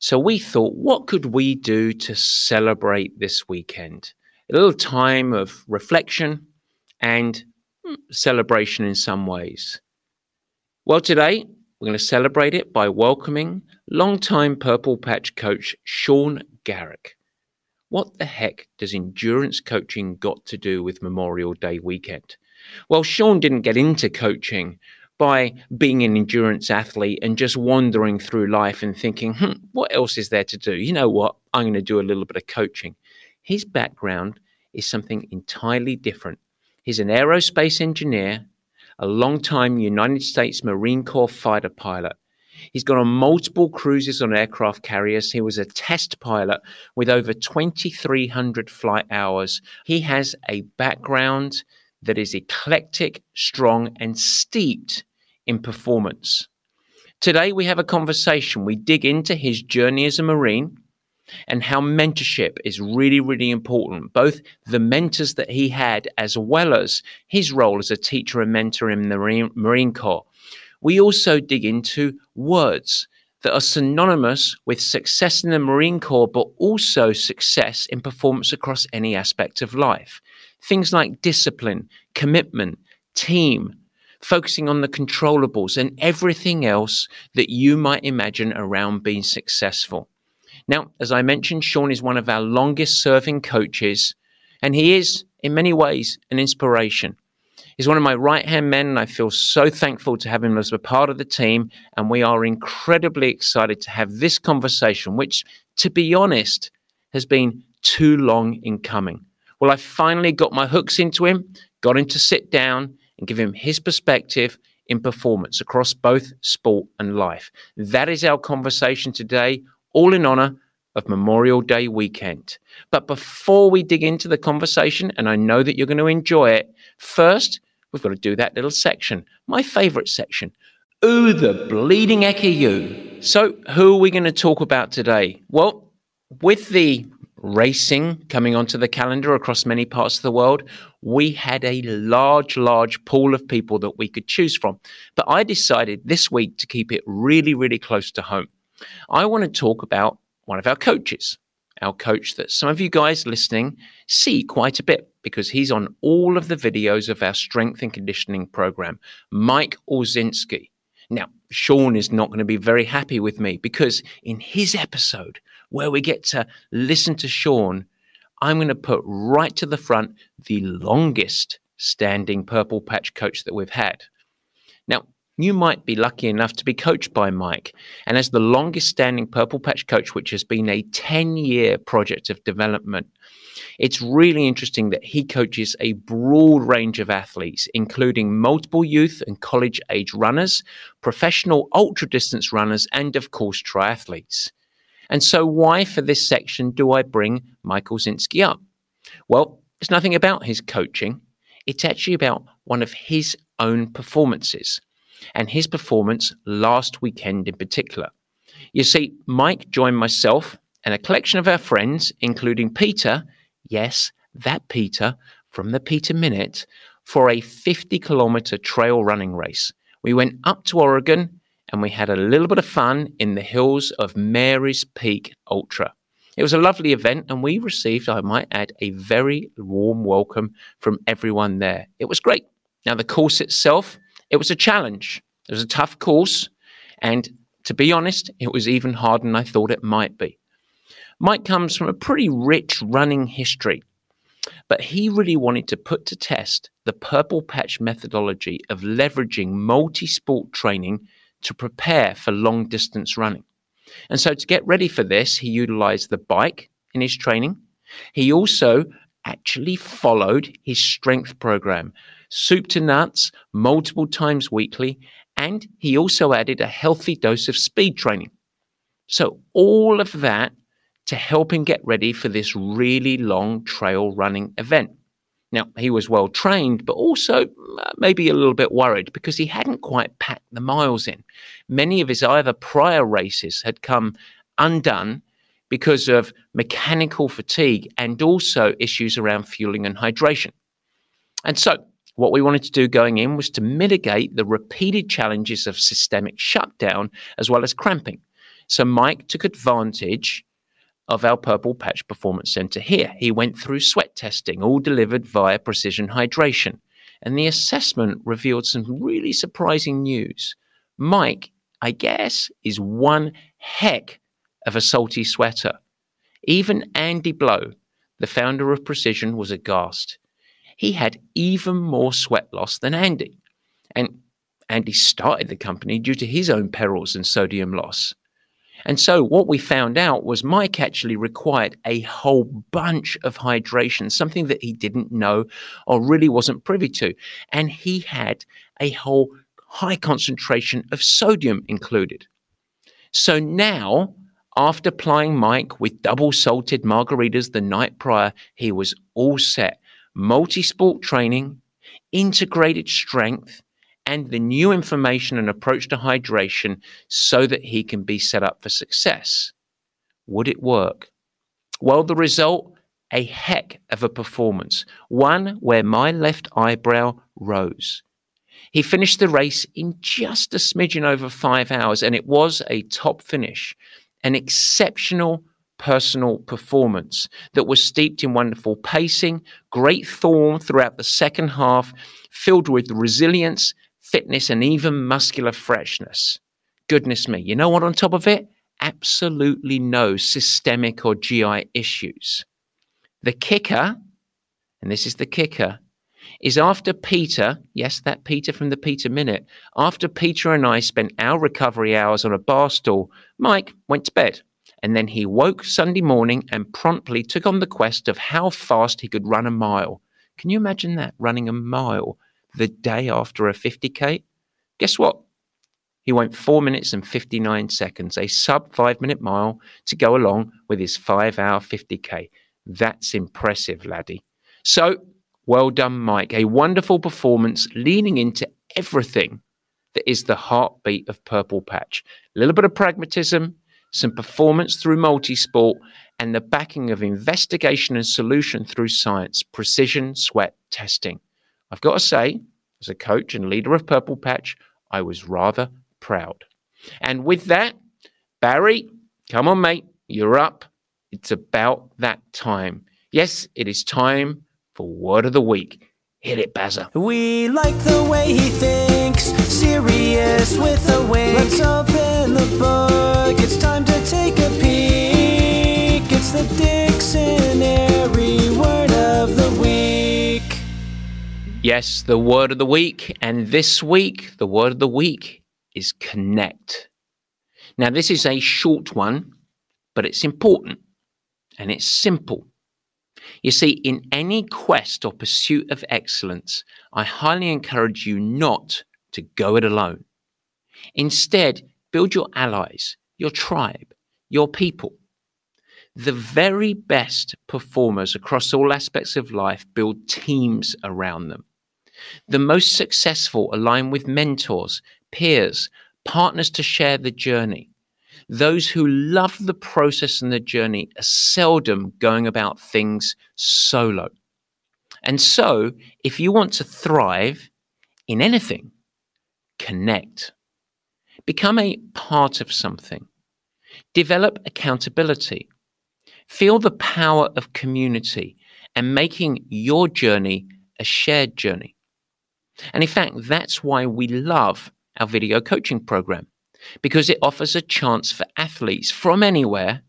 So we thought, what could we do to celebrate this weekend? A little time of reflection and hmm, celebration in some ways. Well, today we're going to celebrate it by welcoming longtime Purple Patch coach Sean Garrick. What the heck does endurance coaching got to do with Memorial Day weekend? Well, Sean didn't get into coaching by being an endurance athlete and just wandering through life and thinking, hmm, what else is there to do? You know what? I'm going to do a little bit of coaching. His background is something entirely different. He's an aerospace engineer, a long-time United States Marine Corps fighter pilot. He's gone on multiple cruises on aircraft carriers. He was a test pilot with over 2,300 flight hours. He has a background that is eclectic, strong, and steeped in performance. Today, we have a conversation. We dig into his journey as a Marine and how mentorship is really, really important. Both the mentors that he had, as well as his role as a teacher and mentor in the Marine, Corps. We also dig into words that are synonymous with success in the Marine Corps, but also success in performance across any aspect of life. Things like discipline, commitment, team, focusing on the controllables and everything else that you might imagine around being successful. Now, as I mentioned, Sean is one of our longest serving coaches, and he is, in many ways, an inspiration. He's one of my right hand men, and I feel so thankful to have him as a part of the team. And we are incredibly excited to have this conversation, which, to be honest, has been too long in coming. Well, I finally got my hooks into him, got him to sit down, and give him his perspective in performance across both sport and life. That is our conversation today, all in honor of Memorial Day weekend. But before we dig into the conversation, and I know that you're going to enjoy it, first, we've got to do that little section, my favorite section. Ooh, the bleeding heck you? So, who are we going to talk about today? Well, with the racing coming onto the calendar across many parts of the world, we had a large, large pool of people that we could choose from. But I decided this week to keep it really, really close to home. I want to talk about one of our coaches, our coach that some of you guys listening see quite a bit because he's on all of the videos of our strength and conditioning program, Mike Olszynski. Now, Sean is not going to be very happy with me because in his episode, where we get to listen to Sean, I'm going to put right to the front the longest standing purple patch coach that we've had. Now, you might be lucky enough to be coached by Mike. And as the longest standing purple patch coach, which has been a 10 year project of development, it's really interesting that he coaches a broad range of athletes, including multiple youth and college age runners, professional ultra distance runners, and of course, triathletes. And so, why for this section do I bring Michael Olszynski up? Well, it's nothing about his coaching. It's actually about one of his own performances and his performance last weekend in particular. You see, Mike joined myself and a collection of our friends, including Peter, yes, that Peter from the Peter Minute, for a 50 kilometer trail running race. We went up to Oregon and we had a little bit of fun in the hills of Mary's Peak Ultra. It was a lovely event, and we received, I might add, a very warm welcome from everyone there. It was great. Now, the course itself, it was a challenge. It was a tough course, and to be honest, it was even harder than I thought it might be. Mike comes from a pretty rich running history, but he really wanted to put to test the purple patch methodology of leveraging multi sport training to prepare for long distance running. And so, to get ready for this, he utilized the bike in his training. He also actually followed his strength program, soup to nuts, multiple times weekly, and he also added a healthy dose of speed training. So, all of that to help him get ready for this really long trail running event. Now, he was well trained, but also uh, maybe a little bit worried because he hadn't quite packed the miles in. Many of his either prior races had come undone because of mechanical fatigue and also issues around fueling and hydration. And so, what we wanted to do going in was to mitigate the repeated challenges of systemic shutdown as well as cramping. So, Mike took advantage of our Purple Patch Performance Center here. He went through sweat testing, all delivered via precision hydration. And the assessment revealed some really surprising news. Mike, I guess, is one heck of a salty sweater. Even Andy Blow, the founder of Precision, was aghast. He had even more sweat loss than Andy. And Andy started the company due to his own perils and sodium loss. And so what we found out was Mike actually required a whole bunch of hydration, something that he didn't know or really wasn't privy to. And he had a whole high concentration of sodium included. So now, after plying Mike with double salted margaritas the night prior, he was all set. Multi sport training, integrated strength, and the new information and approach to hydration so that he can be set up for success. Would it work? Well, the result a heck of a performance, one where my left eyebrow rose. He finished the race in just a smidgen over five hours, and it was a top finish, an exceptional personal performance that was steeped in wonderful pacing, great form throughout the second half, filled with resilience fitness, and even muscular freshness. Goodness me. You know what, on top of it? Absolutely no systemic or GI issues. The kicker, and this is the kicker, is after Peter, yes, that Peter from the Peter Minute, after Peter and I spent our recovery hours on a bar stool, Mike went to bed. And then he woke Sunday morning and promptly took on the quest of how fast he could run a mile. Can you imagine that? Running a mile the day after a 50K, guess what? He went four minutes and 59 seconds, a sub five minute mile to go along with his five hour 50K. That's impressive, laddie. So, well done, Mike. A wonderful performance leaning into everything that is the heartbeat of Purple Patch. A little bit of pragmatism, some performance through multisport, and the backing of investigation and solution through science, precision sweat testing. I've got to say, as a coach and leader of Purple Patch, I was rather proud. And with that, Barry, come on, mate, you're up. It's about that time. Yes, it is time for Word of the Week. Hit it, Bazza. We like the way he thinks, serious with a wink. Let's open the book. It's time to take a peek. It's the dictionary word of the week. Yes, the word of the week. And this week, the word of the week is connect. Now, this is a short one, but it's important and it's simple. You see, in any quest or pursuit of excellence, I highly encourage you not to go it alone. Instead, build your allies, your tribe, your people. The very best performers across all aspects of life build teams around them. The most successful align with mentors, peers, partners to share the journey. Those who love the process and the journey are seldom going about things solo. And so, if you want to thrive in anything, connect. Become a part of something. Develop accountability. Feel the power of community and making your journey a shared journey. And in fact, that's why we love our video coaching program because it offers a chance for athletes from anywhere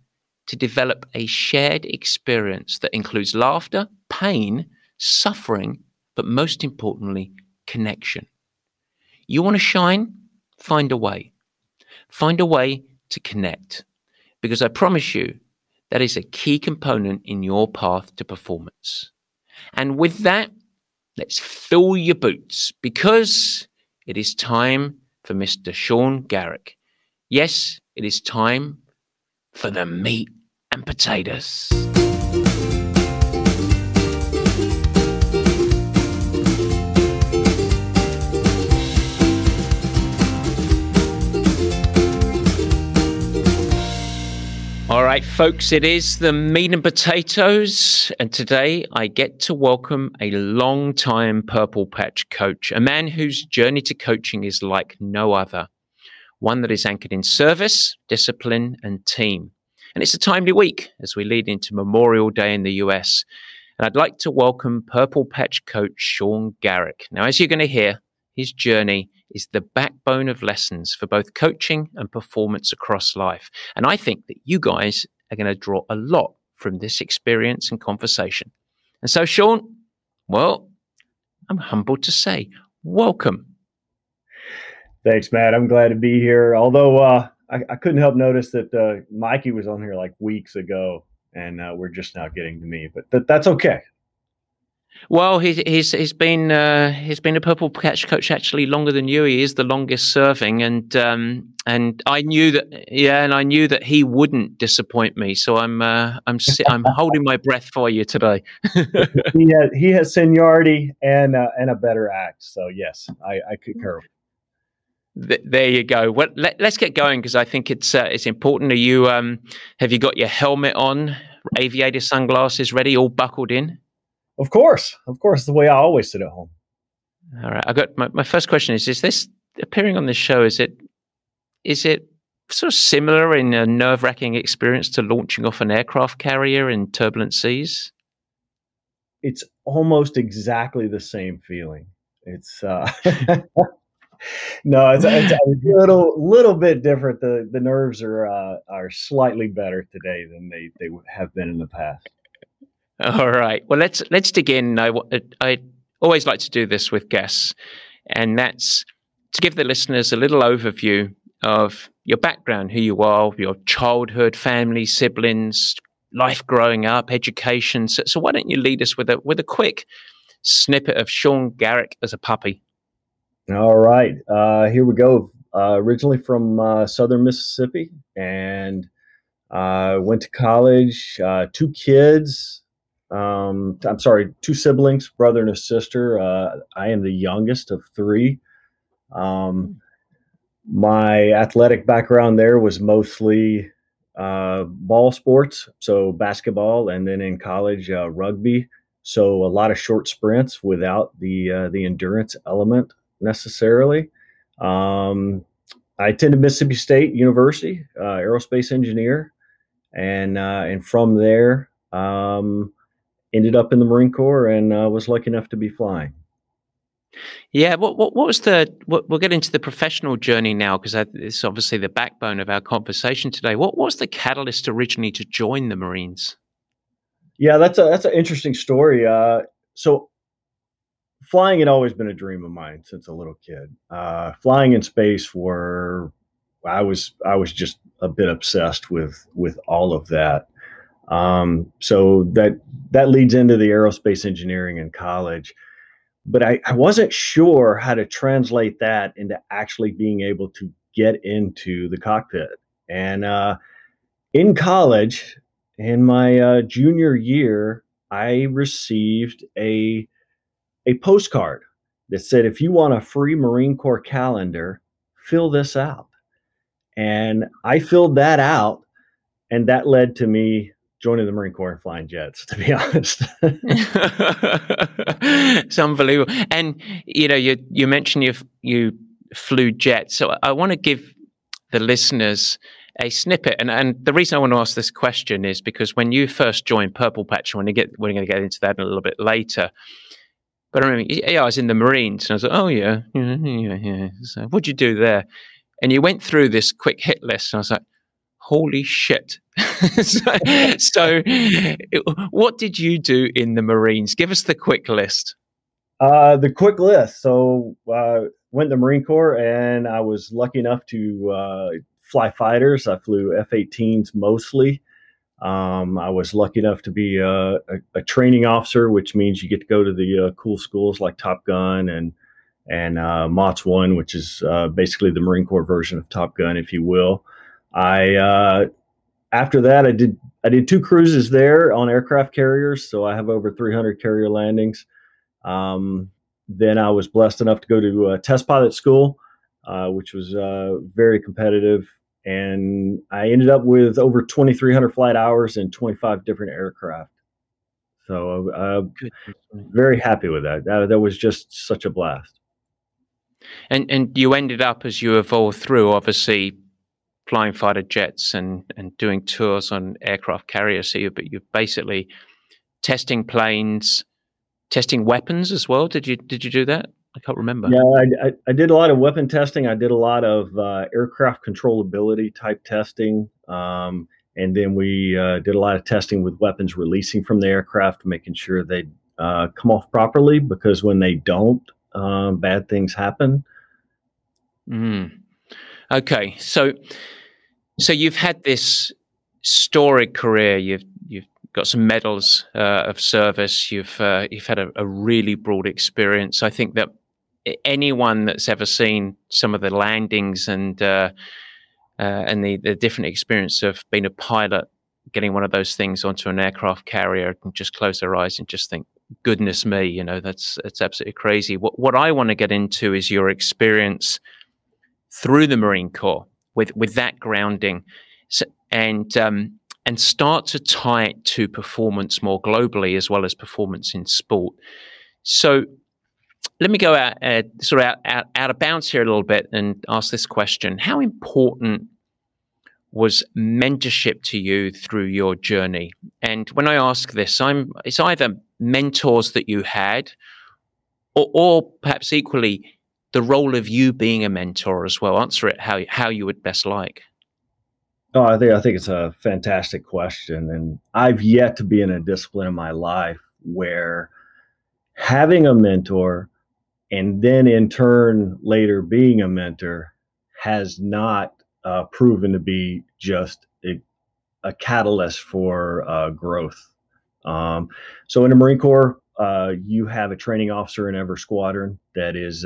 to develop a shared experience that includes laughter, pain, suffering, but most importantly, connection. You want to shine? Find a way. Find a way to connect because I promise you that is a key component in your path to performance. And with that, Let's fill your boots because it is time for Mr. Sean Garrick. Yes, it is time for the meat and potatoes. All right, folks, it is the meat and potatoes. And today I get to welcome a long-time Purple Patch coach, a man whose journey to coaching is like no other, one that is anchored in service, discipline, and team. And it's a timely week as we lead into Memorial Day in the US. And I'd like to welcome Purple Patch coach Sean Garrick. Now, as you're going to hear, his journey is the backbone of lessons for both coaching and performance across life. And I think that you guys are going to draw a lot from this experience and conversation. And so, Sean, well, I'm humbled to say, welcome. Thanks, Matt. I'm glad to be here. Although uh, I, I, couldn't help notice that uh, Mikey was on here like weeks ago, and uh, we're just now getting to me. But th- that's okay. Well, he's he's he's been uh, he's been a purple patch coach actually longer than you. He is the longest serving, and um, and I knew that yeah, and I knew that he wouldn't disappoint me. So I'm uh, I'm I'm holding my breath for you today. he has he has seniority and uh, and a better act. So yes, I, I concur. there you go. Well, let, us get going because I think it's uh, it's important. Are you um, have you got your helmet on, aviator sunglasses ready, all buckled in? Of course, of course, the way I always sit at home. All right, I got my, my first question is: Is this appearing on this show? Is it is it sort of similar in a nerve wracking experience to launching off an aircraft carrier in turbulent seas? It's almost exactly the same feeling. It's uh, no, it's, it's, a little little bit different. The the nerves are uh, are slightly better today than they they would have been in the past. All right. Well, let's let's dig in. I I always like to do this with guests, and that's to give the listeners a little overview of your background, who you are, your childhood, family, siblings, life growing up, education. So, so why don't you lead us with a with a quick snippet of Sean Garrick as a puppy? All right. Uh, here we go. Uh, originally from uh, southern Mississippi, and uh, went to college. Uh, two kids, um, I'm sorry, two siblings, brother and a sister. Uh, I am the youngest of three. Um, my athletic background there was mostly uh, ball sports, so basketball, and then in college, uh, rugby. So a lot of short sprints without the uh, the endurance element necessarily. Um, I attended Mississippi State University, uh, aerospace engineer, and uh, and from there. Um, ended up in the Marine Corps and uh, was lucky enough to be flying. Yeah, what what, what was the? What, we'll get into the professional journey now because it's obviously the backbone of our conversation today. What was the catalyst originally to join the Marines? Yeah, that's a that's an interesting story. Uh, so, flying had always been a dream of mine since a little kid. Uh, flying in space were I was I was just a bit obsessed with with all of that. Um, so that that leads into the aerospace engineering in college. But I, I wasn't sure how to translate that into actually being able to get into the cockpit. And uh, in college, in my uh, junior year, I received a a postcard that said, "If you want a free Marine Corps calendar, fill this out." And I filled that out, and that led to me joining the Marine Corps and flying jets, to be honest. it's unbelievable. And you know, you you mentioned you you flew jets, so I want to give the listeners a snippet. And and the reason I want to ask this question is because when you first joined Purple Patch, when you get we're going to get into that a little bit later. But I remember, yeah, I was in the Marines, and I was like, "Oh yeah, yeah, yeah, yeah." So, what'd you do there? And you went through this quick hit list, and I was like, holy shit. so, so, what did you do in the Marines? Give us the quick list. Uh, the quick list. So, uh, went to the Marine Corps, and I was lucky enough to uh, fly fighters. I flew F-18s mostly. Um, I was lucky enough to be a, a, a, training officer, which means you get to go to the uh, cool schools like Top Gun and and uh, MAWTS One, which is uh, basically the Marine Corps version of Top Gun, if you will. I uh, after that, I did I did two cruises there on aircraft carriers, so I have over 300 carrier landings. Um, then I was blessed enough to go to uh, test pilot school, uh, which was uh, very competitive, and I ended up with over 2,300 flight hours and 25 different aircraft. So I'm uh, very happy with that. that. That was just such a blast. And and you ended up as you evolved through, obviously flying fighter jets and and doing tours on aircraft carriers. So you but you're basically testing planes, testing weapons as well. Did you did you do that? I can't remember. Yeah, I, I, I did a lot of weapon testing. I did a lot of uh, aircraft controllability type testing. Um, and then we uh, did a lot of testing with weapons releasing from the aircraft, making sure they uh, come off properly because when they don't, um, bad things happen. Mm. Okay, so so you've had this storied career. You've you've got some medals uh, of service. You've uh, you've had a, a, really broad experience. I think that anyone that's ever seen some of the landings and uh, uh, and the, the different experience of being a pilot, getting one of those things onto an aircraft carrier, and just close their eyes and just think, "Goodness me!" You know, that's that's absolutely crazy. What what I want to get into is your experience through the Marine Corps with with that grounding, so, and um, and start to tie it to performance more globally as well as performance in sport. So let me go out, uh, sort of out, out, out of bounds here a little bit and ask this question. How important was mentorship to you through your journey? And when I ask this, I'm, it's either mentors that you had or, or perhaps equally the role of you being a mentor as well. Answer it how, how you would best like. Oh, I think I think it's a fantastic question, and I've yet to be in a discipline in my life where having a mentor and then in turn later being a mentor has not uh, proven to be just a, a catalyst for uh, growth. Um, so in the Marine Corps, uh, you have a training officer in every squadron that is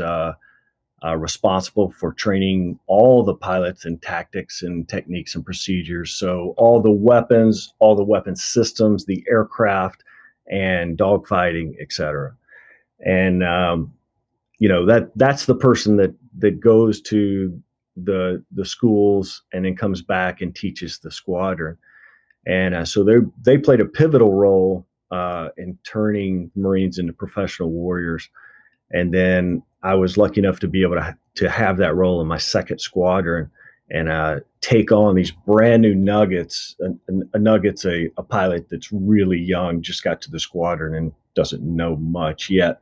uh, responsible for training all the pilots in tactics and techniques and procedures. So all the weapons, all the weapon systems, the aircraft, and dogfighting, etc. And um, you know that that's the person that that goes to the the schools and then comes back and teaches the squadron and uh, so they they played a pivotal role uh, in turning marines into professional warriors and then i was lucky enough to be able to, to have that role in my second squadron and uh, take on these brand new nuggets a, a nugget's a, a pilot that's really young just got to the squadron and doesn't know much yet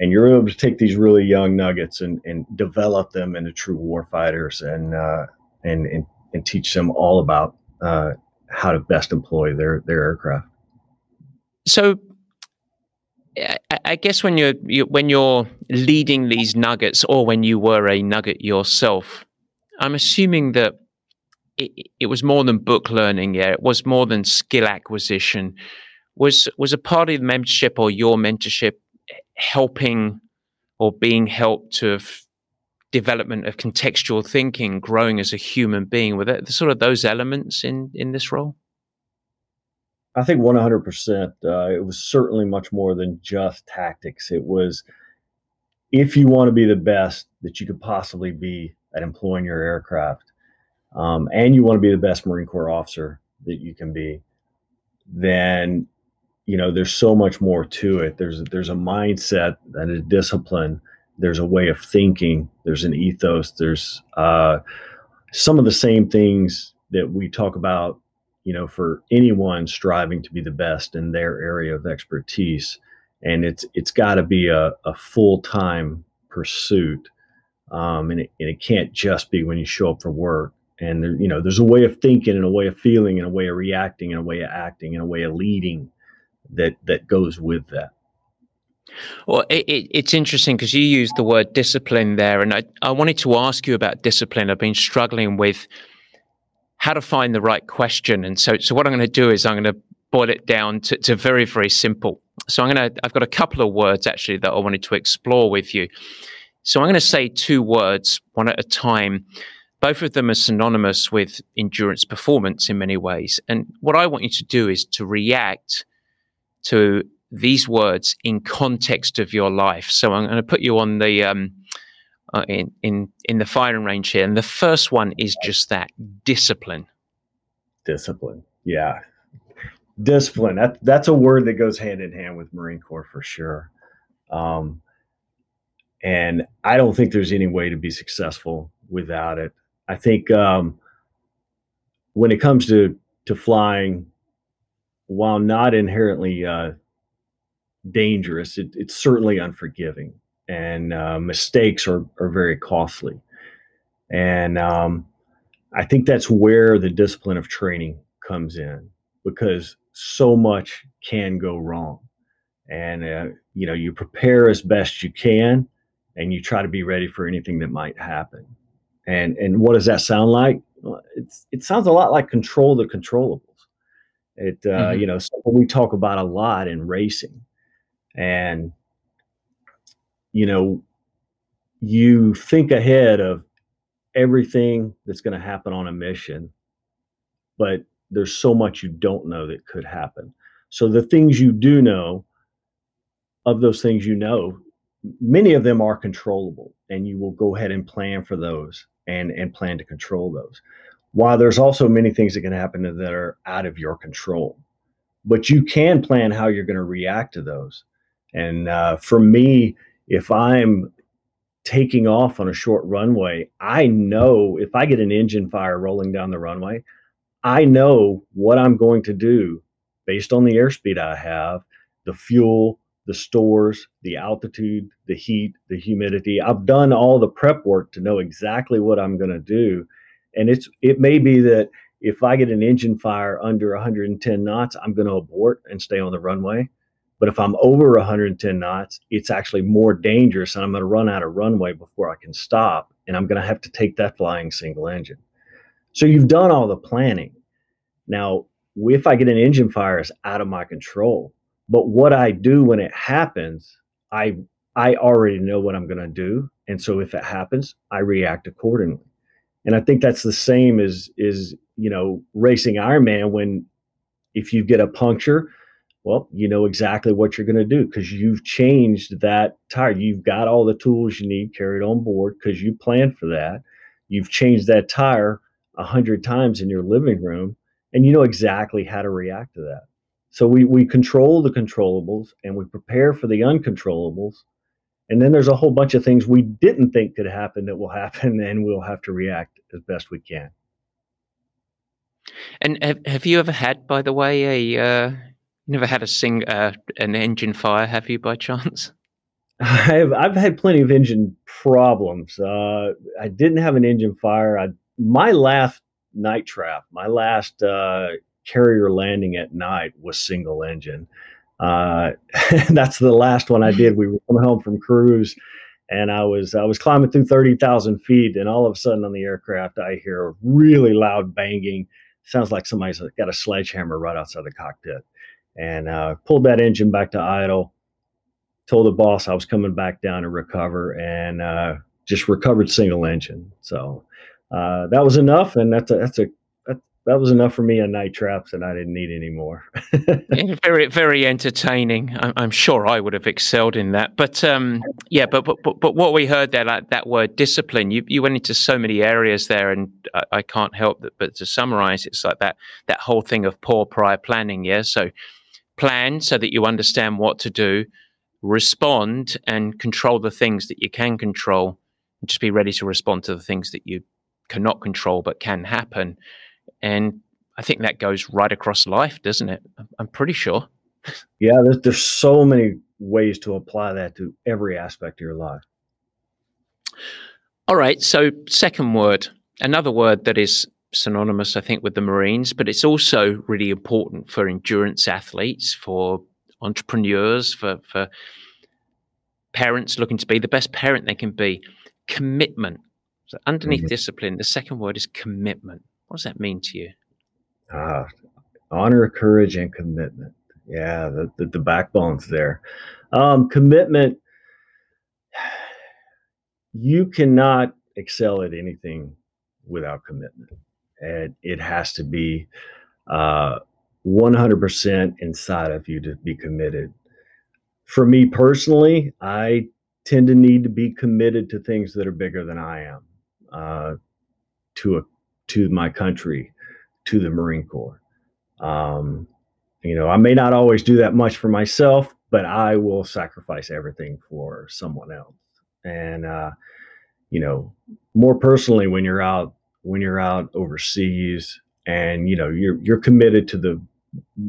and you're able to take these really young nuggets and, and develop them into true warfighters and, uh, and, and, and teach them all about uh, how to best employ their, their aircraft. So I guess when you're you, when you're leading these nuggets, or when you were a nugget yourself, I'm assuming that it, it, was more than book learning. Yeah, it was more than skill acquisition. Was was a part of the mentorship or your mentorship helping or being helped to f- development of contextual thinking, growing as a human being? Were there sort of those elements in in this role? I think 100%. Uh, it was certainly much more than just tactics. It was if you want to be the best that you could possibly be at employing your aircraft, um, and you want to be the best Marine Corps officer that you can be, then you know there's so much more to it there's there's a mindset and a discipline there's a way of thinking there's an ethos there's uh, some of the same things that we talk about you know for anyone striving to be the best in their area of expertise and it's it's got to be a, a full-time pursuit um, and, it, and it can't just be when you show up for work and there, you know there's a way of thinking and a way of feeling and a way of reacting and a way of acting and a way of leading that that goes with that. Well, it, it, it's interesting because you used the word discipline there, and I, I wanted to ask you about discipline. I've been struggling with how to find the right question, and so so what I'm going to do is I'm going to boil it down to, to very very simple. So I'm going to I've got a couple of words actually that I wanted to explore with you. So I'm going to say two words one at a time. both of them are synonymous with endurance performance in many ways. And what I want you to do is to react to these words in context of your life. So I'm going to put you on the um, uh, in in in the firing range here, and the first one is just that discipline. Discipline, yeah, discipline. That that's a word that goes hand in hand with Marine Corps for sure. Um, and I don't think there's any way to be successful without it. I think um, when it comes to to flying, while not inherently uh, dangerous, it, it's certainly unforgiving, and uh, mistakes are are very costly. And um, I think that's where the discipline of training comes in because so much can go wrong, and uh, you know you prepare as best you can, and you try to be ready for anything that might happen. And and what does that sound like? It's it sounds a lot like control the controllables. It uh, mm-hmm. you know something we talk about a lot in racing, and you know you think ahead of everything that's going to happen on a mission, but there's so much you don't know that could happen. So the things you do know, of those things you know, many of them are controllable, and you will go ahead and plan for those and and plan to control those. While there's also many things that can happen that are out of your control, but you can plan how you're going to react to those. And uh, for me, if I'm taking off on a short runway, I know if I get an engine fire rolling down the runway, I know what I'm going to do based on the airspeed I have, the fuel, the stores, the altitude, the heat, the humidity. I've done all the prep work to know exactly what I'm going to do. And it's it may be that if I get an engine fire under 110 knots, I'm going to abort and stay on the runway. But if I'm over 110 knots, it's actually more dangerous and I'm going to run out of runway before I can stop and I'm going to have to take that flying single engine. So you've done all the planning. Now, if I get an engine fire, it's out of my control. But what I do when it happens, I I already know what I'm going to do, and so if it happens, I react accordingly. And I think that's the same as is you know racing Ironman when if you get a puncture, well, you know exactly what you're going to do because you've changed that tire. You've got all the tools you need carried on board because you planned for that. You've changed that tire a hundred times in your living room, and you know exactly how to react to that. So we, we control the controllables and we prepare for the uncontrollables. And then there's a whole bunch of things we didn't think could happen that will happen, and we'll have to react as best we can. And have, have you ever had, by the way, a uh, never had a sing uh, an engine fire? Have you, by chance? I've I've had plenty of engine problems. Uh, I didn't have an engine fire. I, my last night trap, my last uh, carrier landing at night was single engine. Uh, that's the last one I did. We were coming home from cruise, and I was I was climbing through thirty thousand feet, and all of a sudden on the aircraft I hear a really loud banging. Sounds like somebody's got a sledgehammer right outside the cockpit, and uh, pulled that engine back to idle. Told the boss I was coming back down to recover, and uh, just recovered single engine. So uh, that was enough, and that's a that's a that that was enough for me on night traps, and I didn't need any more. very, very entertaining. I'm, sure I would have excelled in that. But um, yeah, but, but but but what we heard there, like that word discipline, you you went into so many areas there, and I, I can't help that, but to summarize, it's like that that whole thing of poor prior planning. Yeah, so plan so that you understand what to do, respond, and control the things that you can control, and just be ready to respond to the things that you cannot control but can happen and I think that goes right across life, doesn't it? I'm pretty sure. Yeah, there's, there's so many ways to apply that to every aspect of your life. All right. So, second word, another word that is synonymous, I think, with the Marines, but it's also really important for endurance athletes, for entrepreneurs, for, for parents looking to be the best parent they can be. Commitment. So, underneath mm-hmm. discipline, the second word is commitment. What does that mean to you? Ah, honor, courage, and commitment. Yeah, the, the, the backbone's there. Um, commitment, you cannot excel at anything without commitment. It has to be uh, 100% inside of you to be committed. For me personally, I tend to need to be committed to things that are bigger than I am, uh, to a, to my country, to the Marine Corps. Um, you know, I may not always do that much for myself, but I will sacrifice everything for someone else. And uh, you know, more personally, when you're out when you're out overseas, and you know you're you're committed to the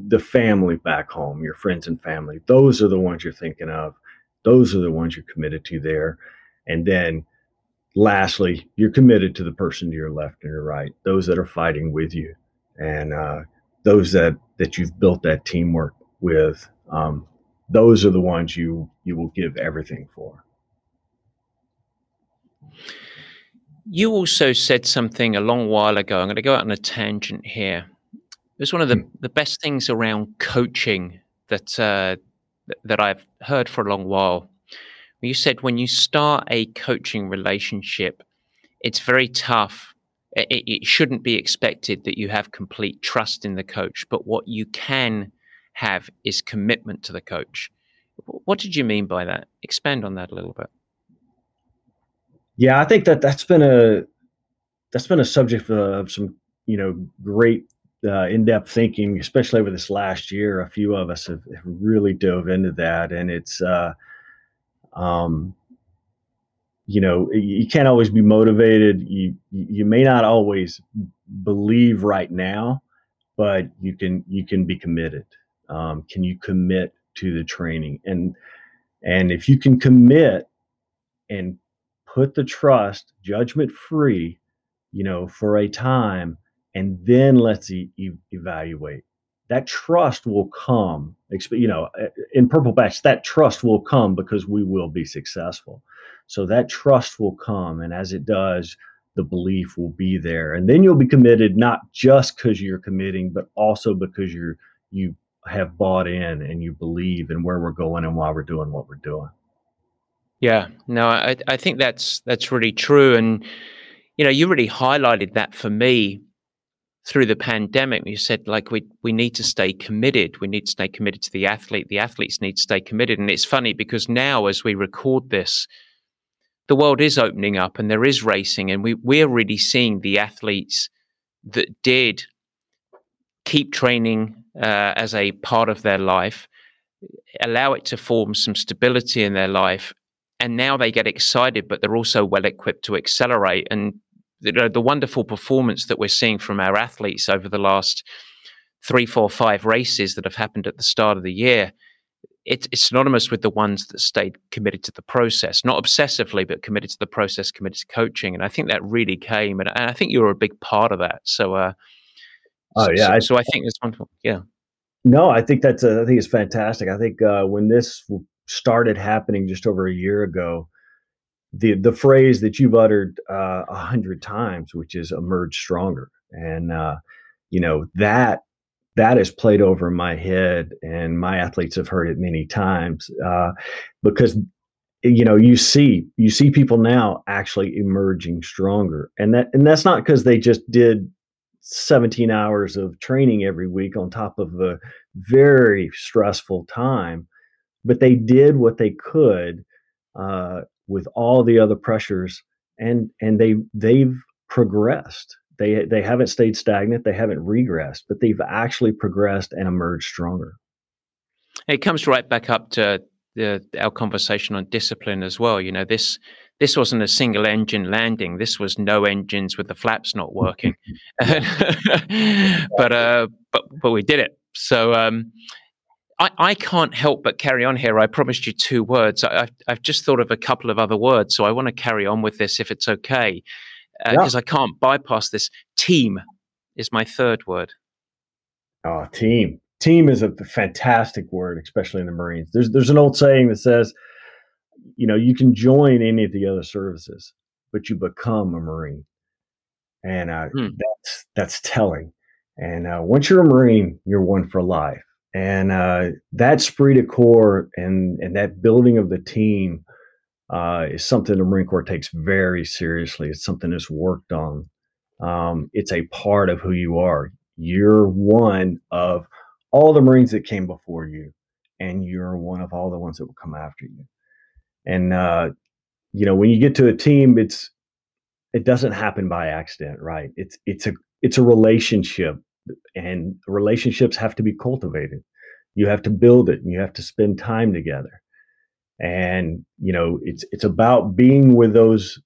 the family back home, your friends and family. Those are the ones you're thinking of. Those are the ones you're committed to there. And then lastly, you're committed to the person to your left and your right, those that are fighting with you, and uh, those that that you've built that teamwork with. Um, those are the ones you you will give everything for. You also said something a long while ago. I'm going to go out on a tangent here. It was one of the, hmm. the best things around coaching that uh, that I've heard for a long while. You said when you start a coaching relationship, it's very tough. It, it shouldn't be expected that you have complete trust in the coach, but what you can have is commitment to the coach. What did you mean by that? Expand on that a little bit. Yeah, I think that that's been a that's been a subject of some you know great uh, in-depth thinking, especially over this last year. A few of us have, have really dove into that, and it's uh, um, you know you can't always be motivated. You you may not always believe right now, but you can you can be committed. Um, can you commit to the training and and if you can commit and put the trust judgment free you know for a time and then let's e- evaluate. That trust will come you know uh, in purple patch that trust will come because we will be successful. So that trust will come and as it does the belief will be there. And then you'll be committed not just because you're committing but also because you're you have bought in and you believe in where we're going and why we're doing what we're doing yeah, no, I, I think that's that's really true, and you know, you really highlighted that for me through the pandemic. You said like we we need to stay committed. We need to stay committed to the athlete. The athletes need to stay committed, and it's funny because now as we record this, the world is opening up and there is racing, and we we're really seeing the athletes that did keep training uh, as a part of their life allow it to form some stability in their life and now they get excited, but they're also well equipped to accelerate. And you know, the wonderful performance that we're seeing from our athletes over the last three, four, five races that have happened at the start of the year, it, it's synonymous with the ones that stayed committed to the process, not obsessively, but committed to the process, committed to coaching. And I think that really came, and, and I think you were a big part of that. So, uh, oh yeah, so, I, so I think it's wonderful. Yeah. No, I think that's a, I think it's fantastic. I think uh, when this started happening just over a year ago, the the phrase that you've uttered uh, a uh, hundred times, which is "emerge stronger," and uh, you know that that has played over my head, and my athletes have heard it many times uh, because you know you see you see people now actually emerging stronger, and that and that's not because they just did 17 hours of training every week on top of a very stressful time but they did what they could uh, with all the other pressures, and and they they've progressed. They they haven't stayed stagnant. They haven't regressed, but they've actually progressed and emerged stronger. It comes right back up to the, our conversation on discipline as well. You know this this wasn't a single engine landing. This was no engines with the flaps not working. but uh, but but we did it. So um, I, I can't help but carry on here. I promised you two words. I, have I've just thought of a couple of other words, so I want to carry on with this if it's okay, because uh, yeah. I can't bypass this. Team is my third word. Oh, team. Team is a fantastic word, especially in the Marines. There's there's an old saying that says, you know, you can join any of the other services, but you become a Marine, and uh, hmm. that's that's telling. And uh, once you're a Marine, you're one for life and uh, that esprit de corps and and that building of the team uh, is something the Marine Corps takes very seriously. It's something that's worked on Um, it's a part of who you are. You're one of all the Marines that came before you, and you're one of all the ones that will come after you. And uh, you know, when you get to a team, it's it doesn't happen by accident, right? It's it's a it's a relationship, and relationships have to be cultivated. You have to build it, and you have to spend time together. And you know, it's it's about being with those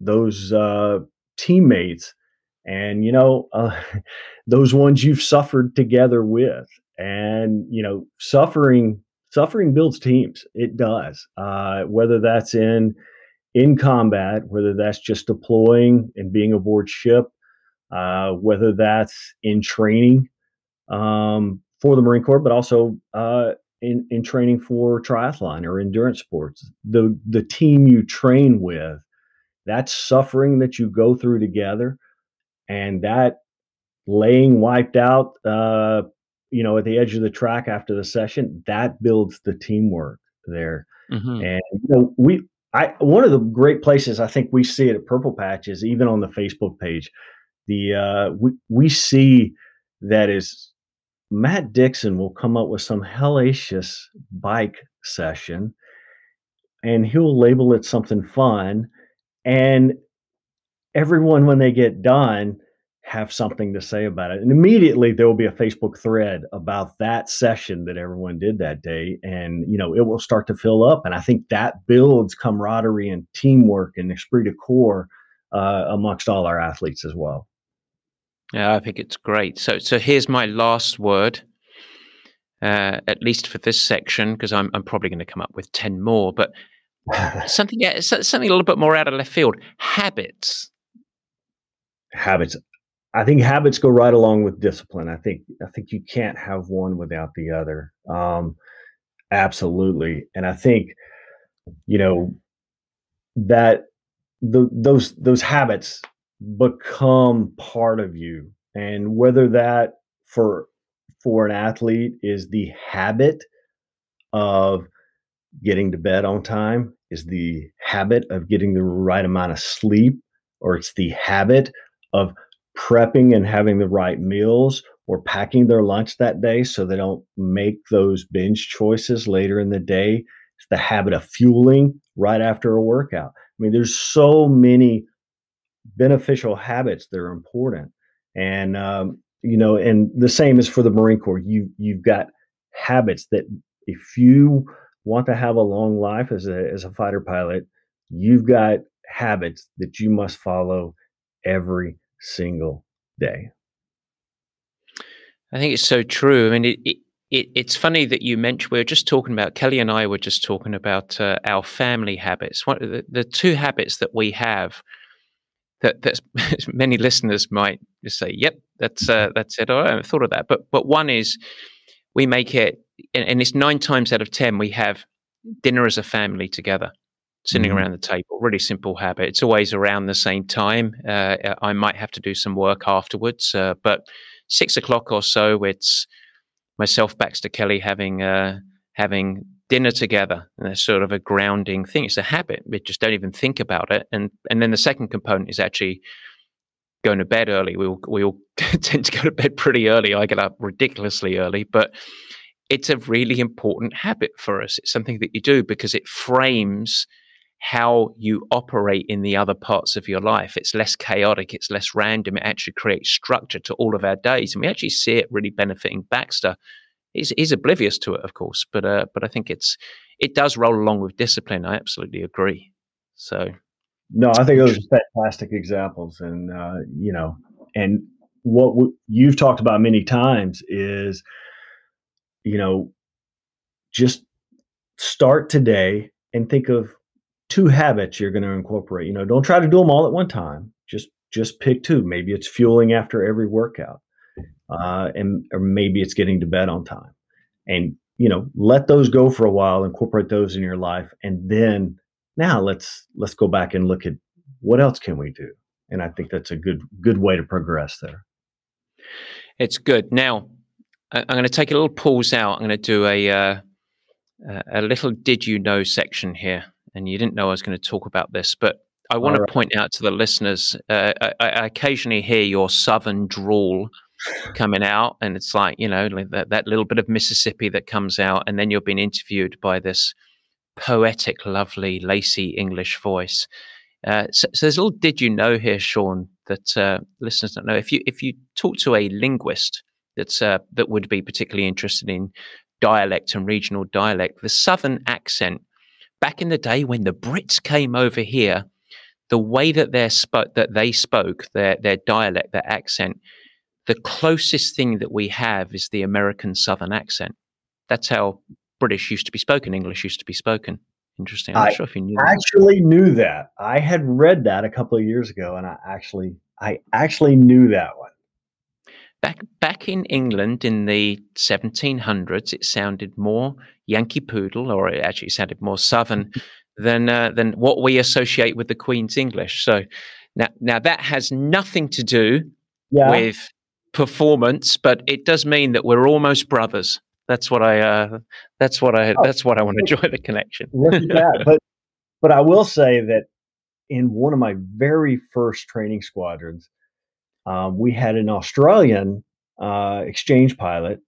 those uh, teammates, and you know, uh, those ones you've suffered together with. And you know, suffering suffering builds teams. It does. Uh, whether that's in in combat, whether that's just deploying and being aboard ship, uh, whether that's in training um, for the Marine Corps, but also uh, in, in training for triathlon or endurance sports. The the team you train with, that suffering that you go through together, and that laying wiped out, uh, you know, at the edge of the track after the session, that builds the teamwork there. Mm-hmm. And you know, we I one of the great places I think we see it at Purple Patch is even on the Facebook page. The uh, we we see that is Matt Dixon will come up with some hellacious bike session, and he'll label it something fun, and everyone when they get done have something to say about it. And immediately there will be a Facebook thread about that session that everyone did that day. And, you know, it will start to fill up. And I think that builds camaraderie and teamwork and esprit de corps uh, amongst all our athletes as well. Yeah, I think it's great. So, so here's my last word, uh, at least for this section, because I'm, I'm probably going to come up with 10 more, but something, yeah, something a little bit more out of left field habits habits I think habits go right along with discipline. I think I think you can't have one without the other. Um, absolutely, and I think you know that the, those those habits become part of you, and whether that for for an athlete is the habit of getting to bed on time, is the habit of getting the right amount of sleep, or it's the habit of prepping and having the right meals or packing their lunch that day so they don't make those binge choices later in the day. It's the habit of fueling right after a workout. I mean, there's so many beneficial habits that are important. And, um, you know, and the same is for the Marine Corps. You, you've got habits that if you want to have a long life as a, as a fighter pilot, you've got habits that you must follow every single day. I think it's so true. I mean, it, it, it, it's funny that you mentioned, we were just talking about, Kelly and I were just talking about uh, our family habits. One, the, the two habits that we have that that's, many listeners might just say, yep, that's, uh, that's it. I haven't thought of that. But, but one is we make it, and, and it's nine times out of 10, we have dinner as a family together sitting mm-hmm. around the table. Really simple habit. It's always around the same time. Uh, I might have to do some work afterwards, uh, but six o'clock or so, it's myself, Baxter Kelly, having uh, having dinner together. And that's sort of a grounding thing. It's a habit. We just don't even think about it. And and then the second component is actually going to bed early. We all, we all tend to go to bed pretty early. I get up ridiculously early, but it's a really important habit for us. It's something that you do because it frames how you operate in the other parts of your life. It's less chaotic, it's less random. It actually creates structure to all of our days. And we actually see it really benefiting Baxter. He's, he's oblivious to it, of course, but uh, but I think it's it does roll along with discipline. I absolutely agree. So, no, I think those are fantastic examples, and uh, you know, and what w- you've talked about many times is, you know, just start today and think of two habits you're going to incorporate. You know, don't try to do them all at one time. Just just pick two. Maybe it's fueling after every workout, uh, and or maybe it's getting to bed on time. And you know, let those go for a while. Incorporate those in your life, and then now let's let's go back and look at what else can we do. And I think that's a good good way to progress there. It's good. Now I'm going to take a little pause out. I'm going to do a uh, a little did you know section here and you didn't know I was going to talk about this, but I want to point out to the listeners, uh, I, I, occasionally hear your southern drawl coming out, and it's like you know that, that little bit of Mississippi that comes out, and then you're being interviewed by this poetic, lovely, lacy English voice. Uh, so, so, there's a little did you know here, Sean, that uh, listeners don't know. If you if you talk to a linguist that's uh, that would be particularly interested in dialect and regional dialect, the southern accent back in the day when the Brits came over here, the way that they spoke that they spoke their their dialect, their accent, the closest thing that we have is the American Southern accent. That's how British used to be spoken, English used to be spoken. Interesting. I'm I sure if you knew. Actually, that. knew that. I had read that a couple of years ago, and I actually, I actually knew that one. Back back in England in the 1700s, it sounded more Yankee Doodle, or it actually sounded more Southern than uh, than what we associate with the Queen's English. So now, now that has nothing to do yeah. with performance, but it does mean that we're almost brothers. That's what I. Uh, that's what I. Oh, that's what I want to enjoy the connection. but but I will say that in one of my very first training squadrons, um, we had an Australian uh, exchange pilot,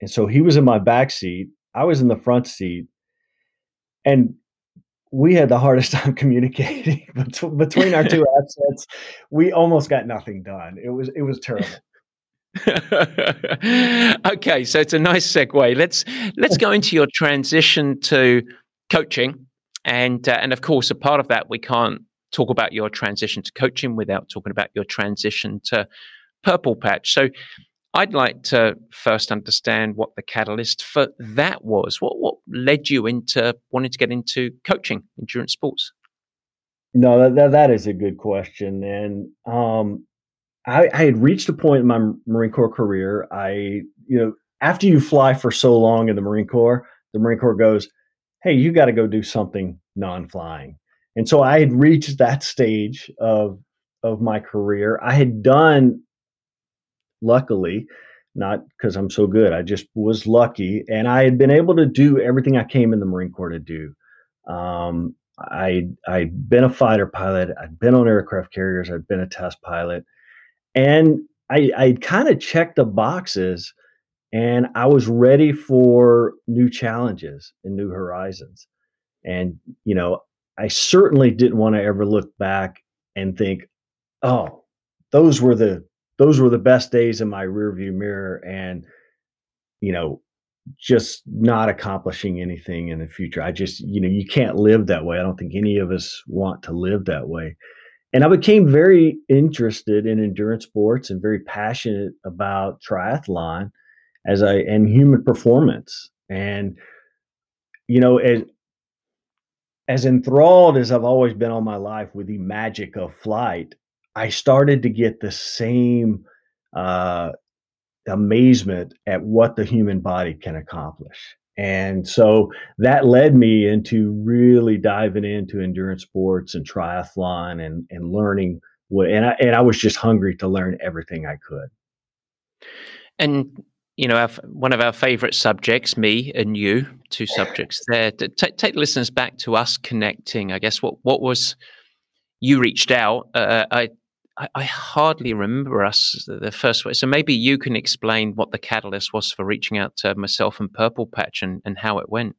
and so he was in my back seat. I was in the front seat, and we had the hardest time communicating between our two accents. We almost got nothing done. It was it was terrible. okay, so it's a nice segue. Let's let's go into your transition to coaching, and uh, and of course, a part of that we can't talk about your transition to coaching without talking about your transition to Purple Patch. So, I'd like to first understand what the catalyst for that was. What what led you into wanting to get into coaching endurance sports? No, that, that is a good question, and um, I, I had reached a point in my Marine Corps career. I, you know, after you fly for so long in the Marine Corps, the Marine Corps goes, "Hey, you got to go do something non-flying." And so I had reached that stage of of my career. I had done, luckily, not because I'm so good. I just was lucky, and I had been able to do everything I came in the Marine Corps to do. Um, I I'd been a fighter pilot. I'd been on aircraft carriers. I'd been a test pilot and I I kind of checked the boxes, and I was ready for new challenges and new horizons. And you know, I certainly didn't want to ever look back and think, "Oh, those were the those were the best days in my rearview mirror," and you know, just not accomplishing anything in the future. I just, you know, you can't live that way. I don't think any of us want to live that way and I became very interested in endurance sports and very passionate about triathlon as I and human performance. And you know, as as enthralled as I've always been all my life with the magic of flight, I started to get the same uh, amazement at what the human body can accomplish. And so that led me into really diving into endurance sports and triathlon and, and learning what, and I, and I was just hungry to learn everything I could. And, you know, our, one of our favorite subjects, me and you, two subjects there, t- take listeners back to us connecting. I guess what, what was, you reached out. Uh, I I, I, hardly remember us the first way. So maybe you can explain what the catalyst was for reaching out to myself and Purple Patch and, and how it went.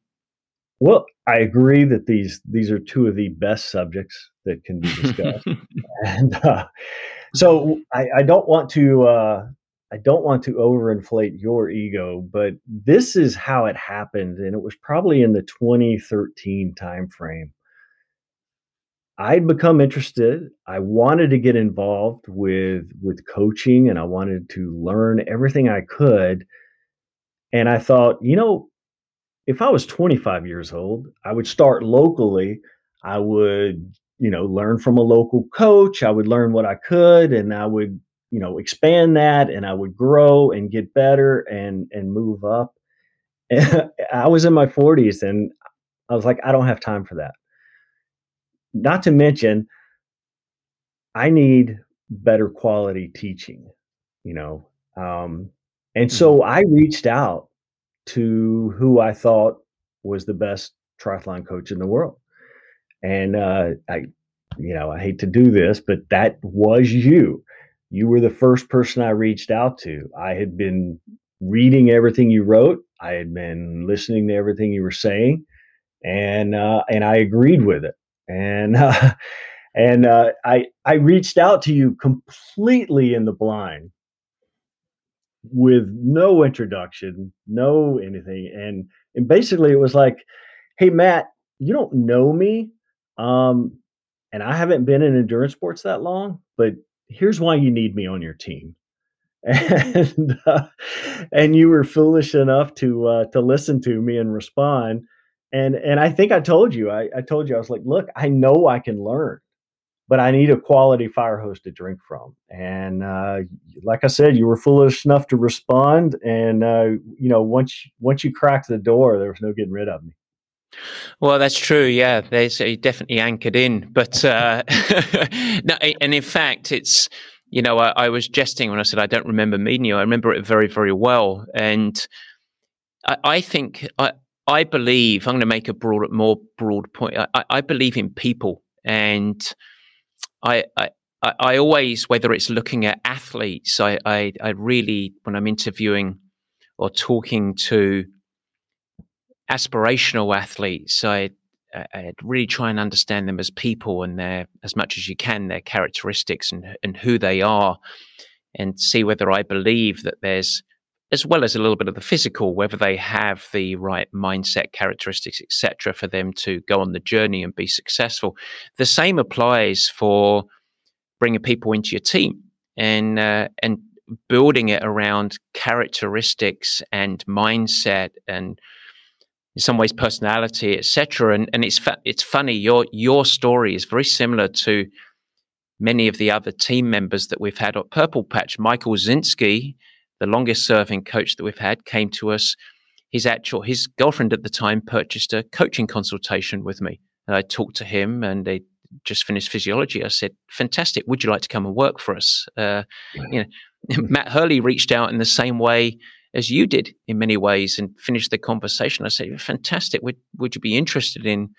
Well, I agree that these these are two of the best subjects that can be discussed, and uh, so I, I, don't want to uh, I don't want to overinflate your ego, but this is how it happened, and it was probably in the 2013 timeframe. I'd become interested. I wanted to get involved with with coaching and I wanted to learn everything I could. And I thought, you know, if I was 25 years old, I would start locally. I would, you know, learn from a local coach. I would learn what I could and I would, you know, expand that and I would grow and get better and and move up. I was in my 40s and I was like, I don't have time for that not to mention i need better quality teaching you know um, and so mm-hmm. i reached out to who i thought was the best triathlon coach in the world and uh, i you know, I hate to do this, but that was you. You were the first person I reached out to. I had been reading everything you wrote. I had been listening to everything you were saying, and uh, and I agreed with it. And uh, and uh, I I reached out to you completely in the blind, with no introduction, no anything, and and basically it was like, hey Matt, you don't know me, um, and I haven't been in endurance sports that long, but here's why you need me on your team. And uh, and you were foolish enough to uh, to listen to me and respond. And and I think I told you, I, I told you, I was like, look, I know I can learn, but I need a quality fire hose to drink from. And uh, like I said, you were foolish enough to respond. And uh, you know, once once you cracked the door, there was no getting rid of me. Well, that's true. Yeah, they say definitely anchored in. But uh, no, and in fact, it's you know I, I, was jesting when I said I don't remember meeting you. I remember it very, very well, and I, I think I, I believe I'm going to make a broad, more broad point. I, I believe in people, and I, I I always, whether it's looking at athletes, I, I, I really, when I'm interviewing or talking to aspirational athletes, I, I really try and understand them as people and their, as much as you can, their characteristics and, and who they are, and see whether I believe that there's, as well as a little bit of the physical, whether they have the right mindset, characteristics, etc., for them to go on the journey and be successful. The same applies for bringing people into your team and uh, and building it around characteristics and mindset and in some ways personality, etc. And and it's fa- it's funny your your story is very similar to many of the other team members that we've had at Purple Patch. Michael Zinski, the longest serving coach that we've had, came to us. His actual his girlfriend at the time purchased a coaching consultation with me. And I talked to him, and they just finished physiology. I said, "Fantastic! Would you like to come and work for us?" Uh, you know, Matt Hurley reached out in the same way as you did in many ways and finished the conversation. I said, fantastic. Would, would you be interested in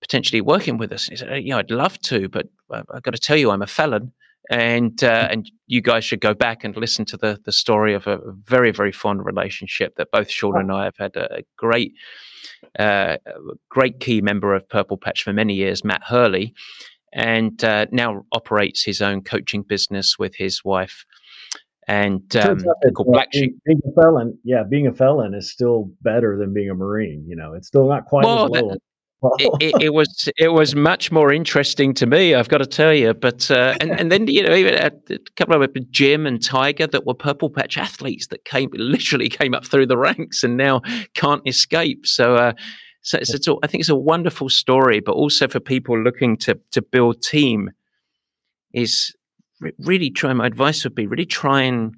potentially working with us? And he said, yeah, I'd love to, but I've got to tell you, I'm a felon. And uh, and you guys should go back and listen to the the story of a very very fond relationship that both Sean and I have had a great uh, great key member of Purple Patch for many years, Matt Hurley, and uh, now operates his own coaching business with his wife and um, called Black Sheep. Being, being, a felon, yeah, being a felon is still better than being a Marine. You know, it's still not quite well, as low. It, it, it, was it was much more interesting to me, I've got to tell you. But uh, and and then you know even a couple of Jim and Tiger that were purple patch athletes that came literally came up through the ranks and now can't escape. So. Uh, so it's, it's a, I think it's a wonderful story, but also for people looking to to build team, is really try. My advice would be really try and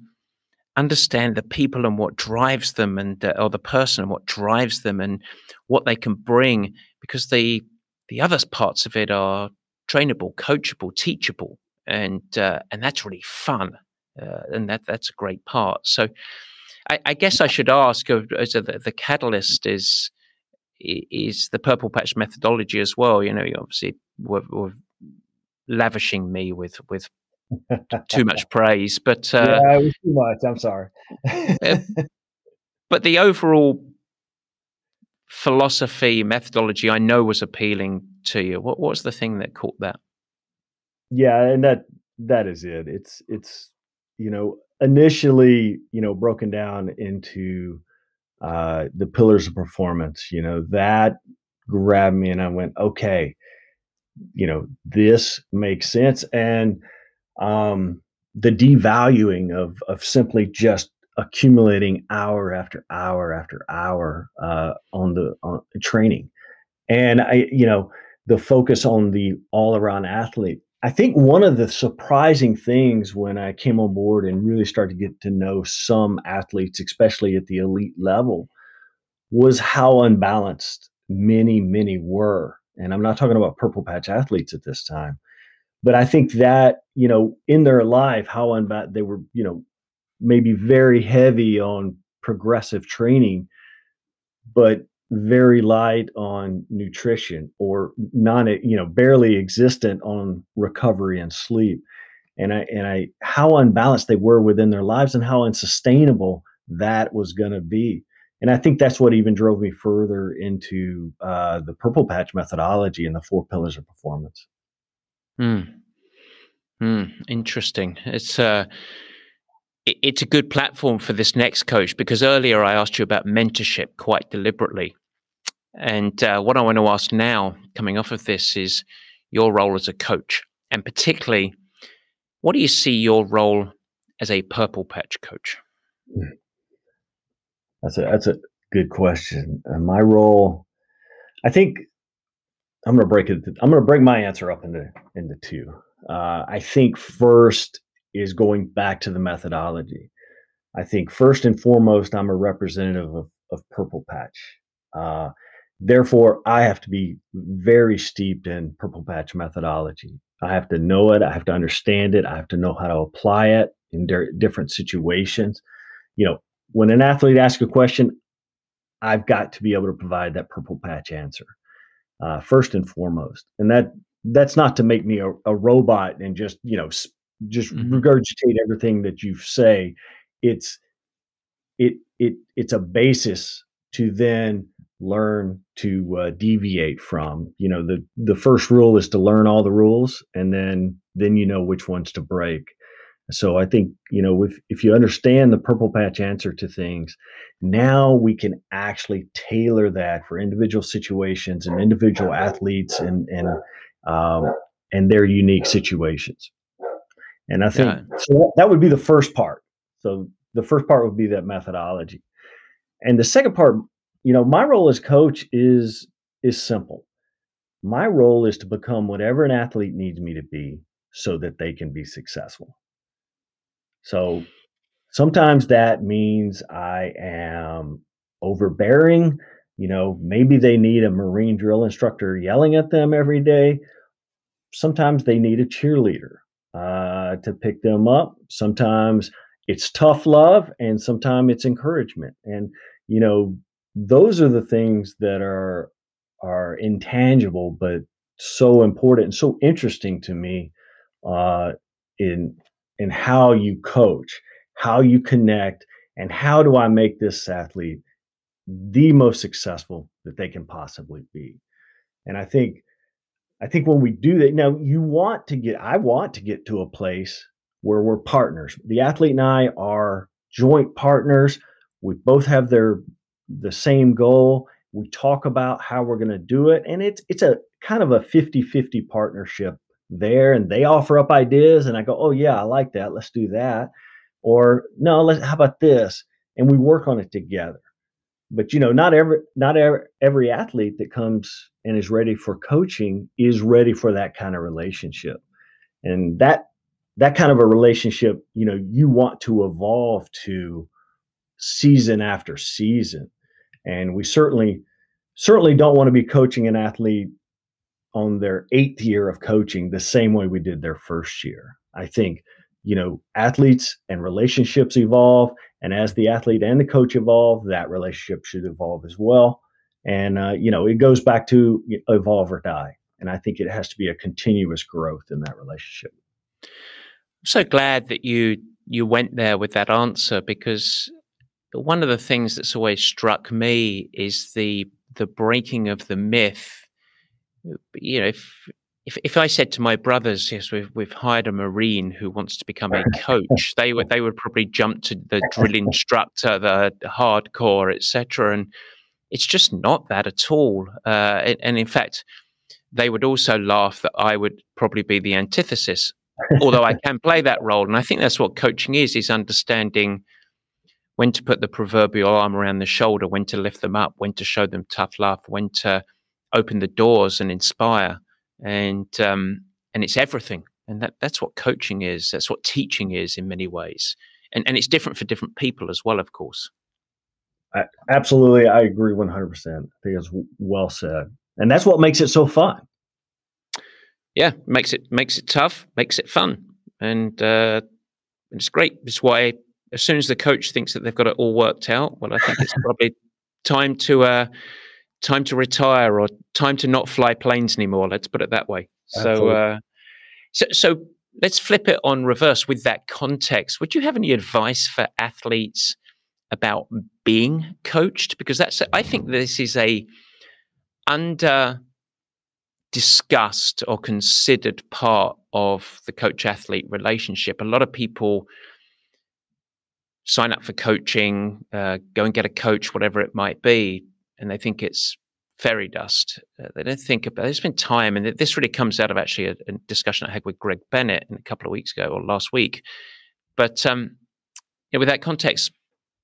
understand the people and what drives them, and uh, or the person and what drives them, and what they can bring, because the the other parts of it are trainable, coachable, teachable, and uh, and that's really fun, uh, and that that's a great part. So, I, I guess I should ask, uh, as the, the catalyst is is the purple patch methodology as well. You know, you obviously were, were lavishing me with with too much praise, but uh, yeah, it was too much. I'm sorry. but the overall philosophy methodology, I know, was appealing to you. What was the thing that caught that? Yeah, and that that is it. It's it's you know initially you know broken down into uh, the pillars of performance. You know that grabbed me, and I went, okay, you know this makes sense, and um, the devaluing of of simply just accumulating hour after hour after hour uh, on the on training, and I you know the focus on the all around athlete. I think one of the surprising things when I came on board and really started to get to know some athletes, especially at the elite level, was how unbalanced many, many were. And I'm not talking about purple patch athletes at this time but I think that you know in their life how unbad they were you know maybe very heavy on progressive training, but very light on nutrition or non you know barely existent on recovery and sleep. And i and i how unbalanced they were within their lives and how unsustainable that was going to be. And i think that's what even drove me further into uh, the purple patch methodology and the four pillars of performance. Mm. Mm, interesting. It's uh it's a good platform for this next coach because earlier I asked you about mentorship quite deliberately. And uh, what I want to ask now, coming off of this, is your role as a coach. And particularly, what do you see your role as a purple patch coach? That's a that's a good question. Uh, my role, I think, I'm going to break it. I'm going to break my answer up into into two. Uh, I think first is going back to the methodology. I think first and foremost, I'm a representative of, of Purple Patch. Uh, therefore, I have to be very steeped in Purple Patch methodology. I have to know it. I have to understand it. I have to know how to apply it in di- different situations. You know, when an athlete asks a question, I've got to be able to provide that Purple Patch answer uh, first and foremost. And that that's not to make me a, a robot and just you know just mm-hmm. regurgitate everything that you say. It's it it it's a basis to then learn to uh, deviate from you know the the first rule is to learn all the rules and then then you know which ones to break. So i think you know if if you understand the purple patch answer to things now we can actually tailor that for individual situations and individual athletes and and um, and their unique situations and I think yeah. so that would be the first part. So the first part would be that methodology. And the second part, you know, my role as coach is is simple. My role is to become whatever an athlete needs me to be so that they can be successful. So sometimes that means I am overbearing. You know, maybe they need a marine drill instructor yelling at them every day. Sometimes they need a cheerleader uh, to pick them up. Sometimes it's tough love, and sometimes it's encouragement. And you know, those are the things that are are intangible, but so important and so interesting to me uh, in in how you coach, how you connect, and how do I make this athlete the most successful that they can possibly be. And I think I think when we do that, now you want to get, I want to get to a place where we're partners. The athlete and I are joint partners. We both have their the same goal. We talk about how we're going to do it, and it's it's a kind of a 50-50 partnership there. And they offer up ideas, and I go, "Oh yeah, I like that. Let's do that." Or no, let's how about this? And we work on it together but you know not every not every, every athlete that comes and is ready for coaching is ready for that kind of relationship. And that that kind of a relationship you know you want to evolve to season after season. And we certainly certainly don't want to be coaching an athlete on their eighth year of coaching the same way we did their first year. I think you know athletes and relationships evolve and as the athlete and the coach evolve, that relationship should evolve as well. And, uh, you know, it goes back to evolve or die. And I think it has to be a continuous growth in that relationship. I'm so glad that you you went there with that answer because one of the things that's always struck me is the the breaking of the myth. You know, if if, if I said to my brothers, yes, we've we've hired a marine who wants to become a coach, they would they would probably jump to the drill instructor, the hardcore, etc. And it's just not that at all. Uh, and in fact, they would also laugh that I would probably be the antithesis, although I can play that role. And I think that's what coaching is: is understanding when to put the proverbial arm around the shoulder, when to lift them up, when to show them tough love, when to open the doors and inspire and um, and it's everything. And that that's what coaching is. That's what teaching is in many ways. And and it's different for different people as well, of course. I, absolutely, I agree one hundred percent. I think it's well said, and that's what makes it so fun. Yeah, makes it makes it tough, makes it fun, and uh, it's great. It's why as soon as the coach thinks that they've got it all worked out, well, I think it's probably time to uh, time to retire or time to not fly planes anymore. Let's put it that way. So, uh, so, so let's flip it on reverse with that context. Would you have any advice for athletes about being coached? Because that's, I think this is a under discussed or considered part of the coach athlete relationship. A lot of people sign up for coaching, uh, go and get a coach, whatever it might be, and they think it's fairy dust. Uh, they don't think about. There's been time, and this really comes out of actually a, a, discussion I had with Greg Bennett a couple of weeks ago or last week. But um, you know, with that context,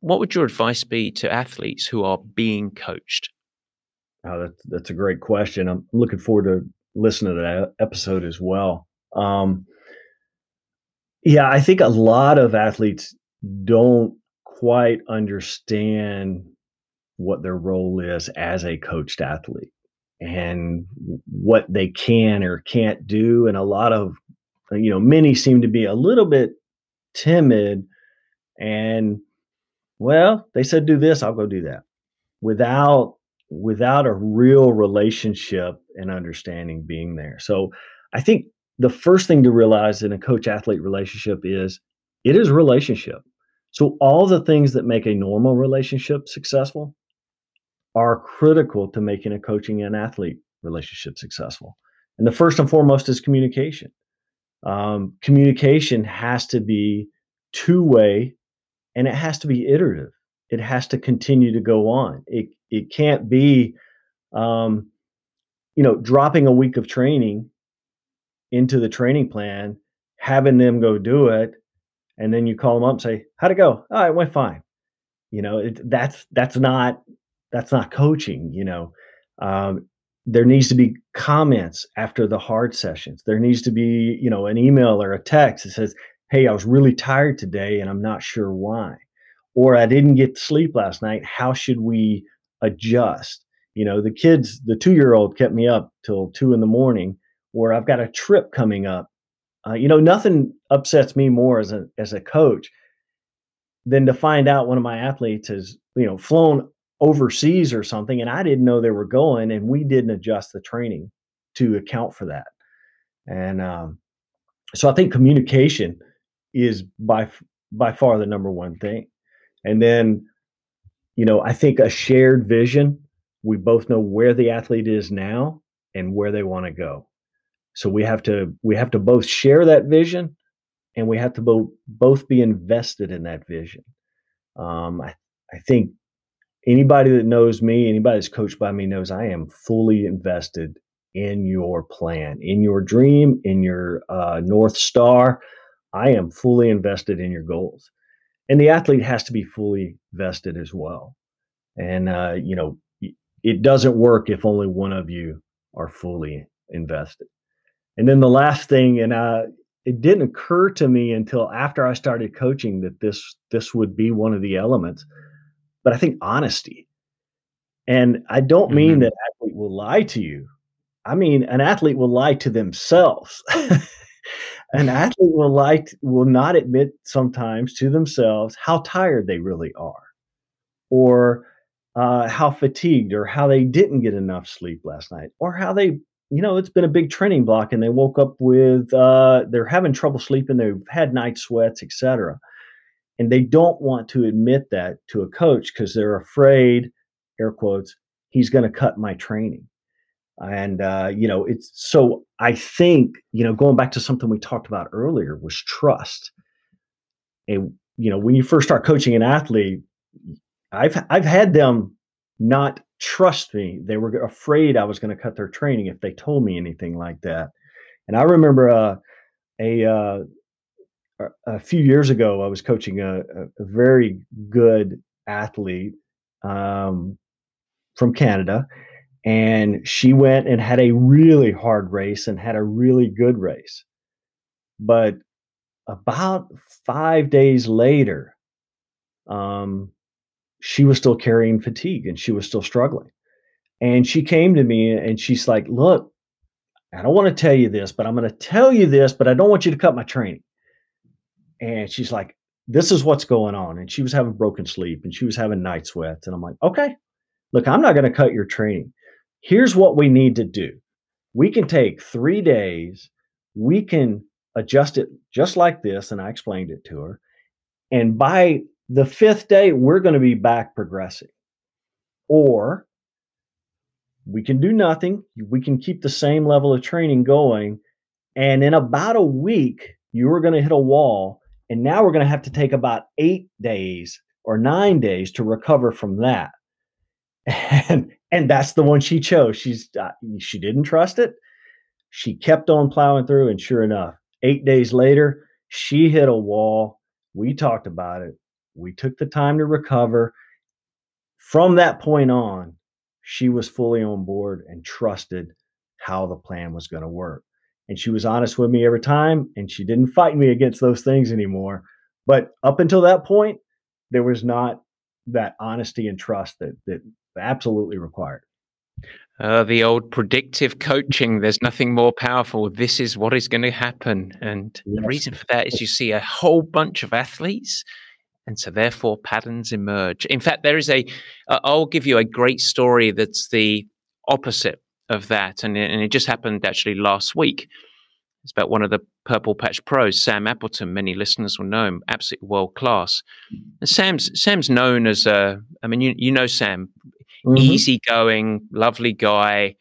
what would your advice be to athletes who are being coached? Oh, that's that's a great question. I'm looking forward to listening to that episode as well. Um, yeah, I think a lot of athletes don't quite understand what their role is as a coached athlete and what they can or can't do. And a lot of, you know, many seem to be a little bit timid and, well, they said do this, I'll go do that without without a real relationship and understanding being there. So I think the first thing to realize in a coach athlete relationship is it is relationship. So all the things that make a normal relationship successful are critical to making a coaching and athlete relationship successful. And the first and foremost is communication. Um, communication has to be two way and it has to be iterative. It has to continue to go on. It, it can't be, um, you know, dropping a week of training into the training plan, having them go do it, and then you call them up and say, "How'd it go?" Oh, it went fine. You know, it, that's that's not that's not coaching. You know, um, there needs to be comments after the hard sessions. There needs to be you know an email or a text that says, "Hey, I was really tired today, and I'm not sure why," or "I didn't get sleep last night. How should we adjust?" You know, the kids, the two year old kept me up till two in the morning, where I've got a trip coming up. Uh, you know, nothing upsets me more as a as a coach than to find out one of my athletes has you know flown overseas or something and I didn't know they were going and we didn't adjust the training to account for that. And um, so I think communication is by by far the number one thing. And then you know, I think a shared vision, we both know where the athlete is now and where they want to go. So we have to we have to both share that vision and we have to both both be invested in that vision. Um, I, I think anybody that knows me, anybody that's coached by me knows I am fully invested in your plan, in your dream, in your uh, North Star. I am fully invested in your goals. And the athlete has to be fully vested as well. And, uh, you know, it doesn't work if only one of you are fully invested. And then the last thing, and uh, it didn't occur to me until after I started coaching that this this would be one of the elements but I think honesty. And I don't mm-hmm. mean that athlete will lie to you. I mean an athlete will lie to themselves. an athlete will to, will not admit sometimes to themselves how tired they really are, or uh, how fatigued, or how they didn't get enough sleep last night, or how they you know it's been a big training block and they woke up with uh, they're having trouble sleeping, they've had night sweats, etc and they don't want to admit that to a coach because they're afraid air quotes he's going to cut my training and uh, you know it's so i think you know going back to something we talked about earlier was trust. And you know when you first start coaching an athlete i've i've had them not trust me. They were afraid i was going to cut their training if they told me anything like that. And i remember uh, a uh, a few years ago, I was coaching a, a very good athlete um, from Canada, and she went and had a really hard race and had a really good race. But about five days later, um, she was still carrying fatigue and she was still struggling. And she came to me and she's like, Look, I don't want to tell you this, but I'm going to tell you this, but I don't want you to cut my training and she's like, "This is what's going on." And she was having broken sleep, and she was having night sweats, and I'm like, "Okay, look, I'm not going to cut your training. Here's what we need to do. We can take three days, we can adjust it just like this. And I explained it to her. And by the fifth day, we're going to be back progressing. Or we can do nothing. We can keep the same level of training going. And in about a week, you are going to hit a wall. And now we're going to have to take about eight days or nine days to recover from that. And and that's the one she chose. She's uh, she didn't trust it. She kept on plowing through, and sure enough, eight days later, she hit a wall. We talked about it. We took the time to recover. From that point on, she was fully on board and trusted how the plan was going to work. And she was honest with me every time, and she didn't fight me against those things anymore. But up until that point, there was not that honesty and trust that that absolutely required. Uh, the old predictive coaching, there's nothing more powerful. This is what is going to happen. And yes. the reason for that is you see a whole bunch of athletes. And so, therefore, patterns emerge. In fact, there is a, uh, I'll give you a great story that's the opposite of that. And, and it just happened actually last week. It's about one of the Purple Patch pros, Sam Appleton. Many listeners will know him, absolutely world class. And Sam's Sam's known as a. I mean, you you know Sam, mm-hmm. easygoing, lovely guy.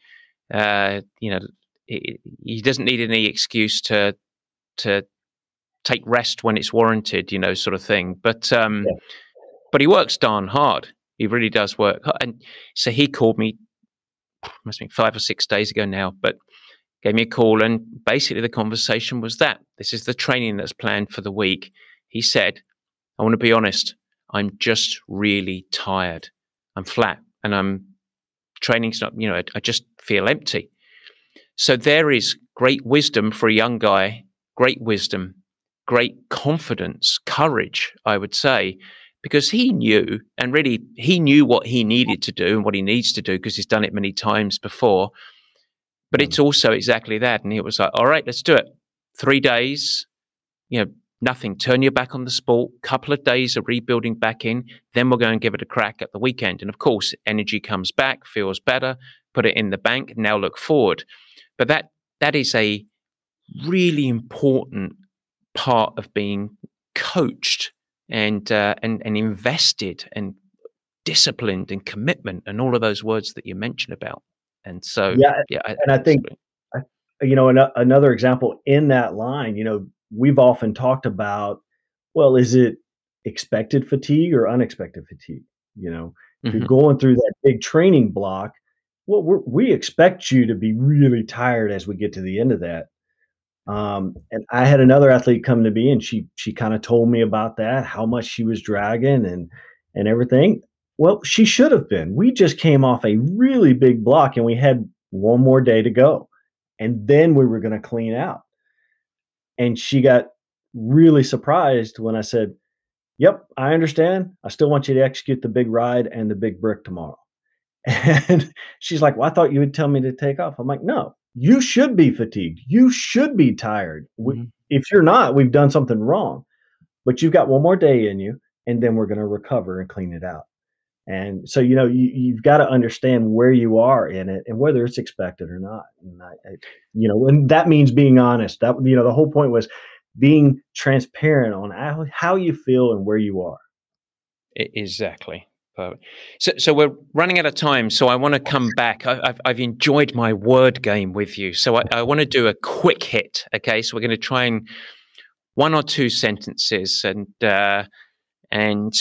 Uh, you know, he, he, doesn't need any excuse to to take rest when it's warranted. You know, sort of thing. But um, yeah. but he works darn hard. He really does work. And so he called me. Must have been five or six days ago now, but gave me a call, and basically the conversation was that this is the training that's planned for the week. He said, "I want to be honest. I'm just really tired. I'm flat and I'm training's not, you know, I, I just feel empty. So there is great wisdom for a young guy, great wisdom, great confidence, courage, I would say, because he knew and really he knew what he needed to do and what he needs to do because he's done it many times before. But it's mm. also exactly that. And he was like, all right, let's do it. Three days, you know, nothing. Turn your back on the sport. Couple of days of rebuilding back in. Then we'll go and give it a crack at the weekend. And of course, energy comes back, feels better. Put it in the bank. Now look forward. But that that is a really important part of being coached and uh, and and invested and disciplined and commitment and all of those words that you mentioned about. And so, yeah, yeah, and I think, you know, an- another example in that line, you know, we've often talked about well is it expected fatigue or unexpected fatigue? You know if mm-hmm. you're going through that big training block well we expect you to be really tired as we get to the end of that. Um, and i had another athlete come to me and she she kind of told me about that how much she was dragging and and everything. Well she should have been. We just came off a really big block and we had one more day to go. And then we were going to clean out and she got really surprised when I said, Yep, I understand. I still want you to execute the big ride and the big brick tomorrow. And she's like, Well, I thought you would tell me to take off. I'm like, No, you should be fatigued. You should be tired. Mm-hmm. If you're not, we've done something wrong. But you've got one more day in you, and then we're going to recover and clean it out. And so, you know, you, you've got to understand where you are in it and whether it's expected or not. And I, I, you know, and that means being honest. That, you know, the whole point was being transparent on how, how you feel and where you are. Exactly. So, so we're running out of time. So I want to come back. I, have I've enjoyed my word game with you. So I, I want to do a quick hit. Okay. So we're going to try and one or two sentences and, uh, and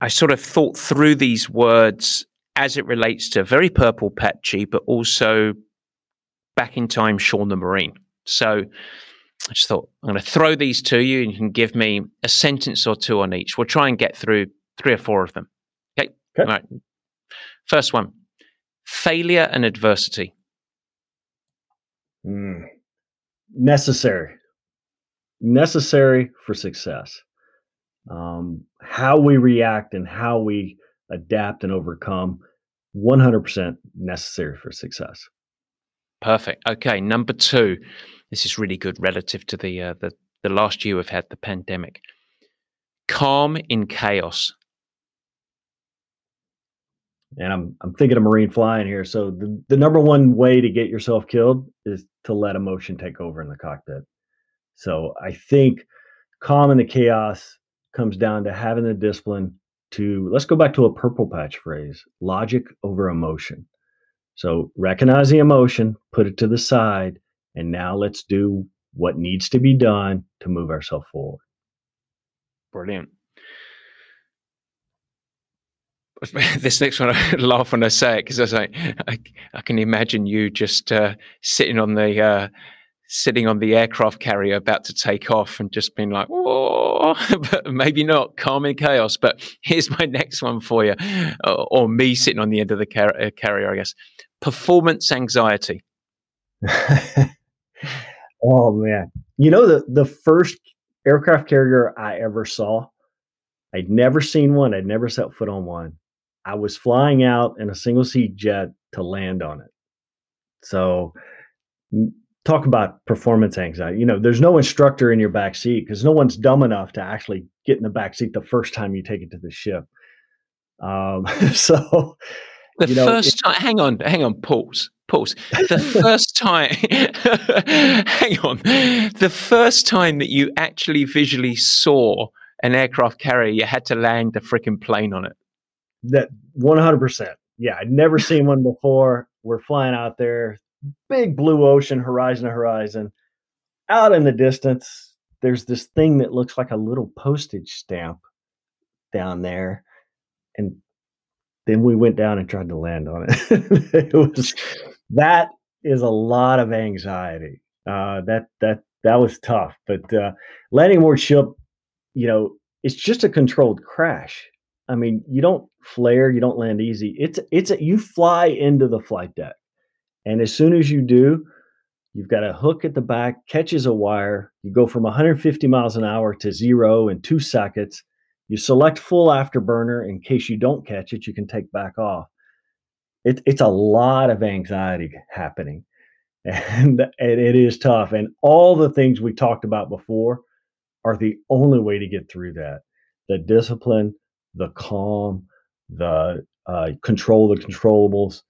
I sort of thought through these words as it relates to very purple patchy, but also back in time, Sean the Marine. So I just thought I'm going to throw these to you, and you can give me a sentence or two on each. We'll try and get through three or four of them. Okay. okay. All right. First one: failure and adversity. Mm. Necessary. Necessary for success um, how we react and how we adapt and overcome 100% necessary for success perfect okay number two this is really good relative to the uh, the, the last year we've had the pandemic calm in chaos and I'm I'm thinking of Marine flying here. So the, the number one way to get yourself killed is to let emotion take over in the cockpit. So I think calm in the chaos comes down to having the discipline to let's go back to a purple patch phrase logic over emotion. So recognize the emotion put it to the side and now let's do what needs to be done to move ourselves forward. Brilliant. This next one i laugh when i say it because i was like I, I, can imagine you just uh, sitting on the uh, sitting on the aircraft carrier about to take off and just being like, oh, but maybe not, calm in chaos. But here's my next one for you, or, or me sitting on the end of the car- uh, carrier, I guess. Performance anxiety. oh man, you know the the first aircraft carrier I ever saw. I'd never seen one. I'd never set foot on one. I was flying out in a single seat jet to land on it. So talk about performance anxiety. You know, there's no instructor in your back seat because no one's dumb enough to actually get in the back seat the first time you take it to the ship. Um, so the you know, first time, hang on, hang on, pause, pause. The first time, hang on, the first time that you actually visually saw an aircraft carrier, you had to land the freaking plane on it. That 100%. Yeah, I'd never seen one before. We're flying out there big blue ocean, horizon to horizon. Out in the distance, there's this thing that looks like a little postage stamp down there. And then we went down and tried to land on it. it was that is a lot of anxiety. Uh, that that that was tough. But uh, landing aboard ship, you know, it's just a controlled crash. I mean, you don't flare, you don't land easy. It's it's a, you fly into the flight deck. And as soon as you do, you've got a hook at the back, catches a wire. You go from 150 miles an hour to zero in two seconds. You select full afterburner in case you don't catch it, you can take back off. It, it's a lot of anxiety happening. And, and it is tough. And all the things we talked about before are the only way to get through that the discipline, the calm, the uh, control the controllables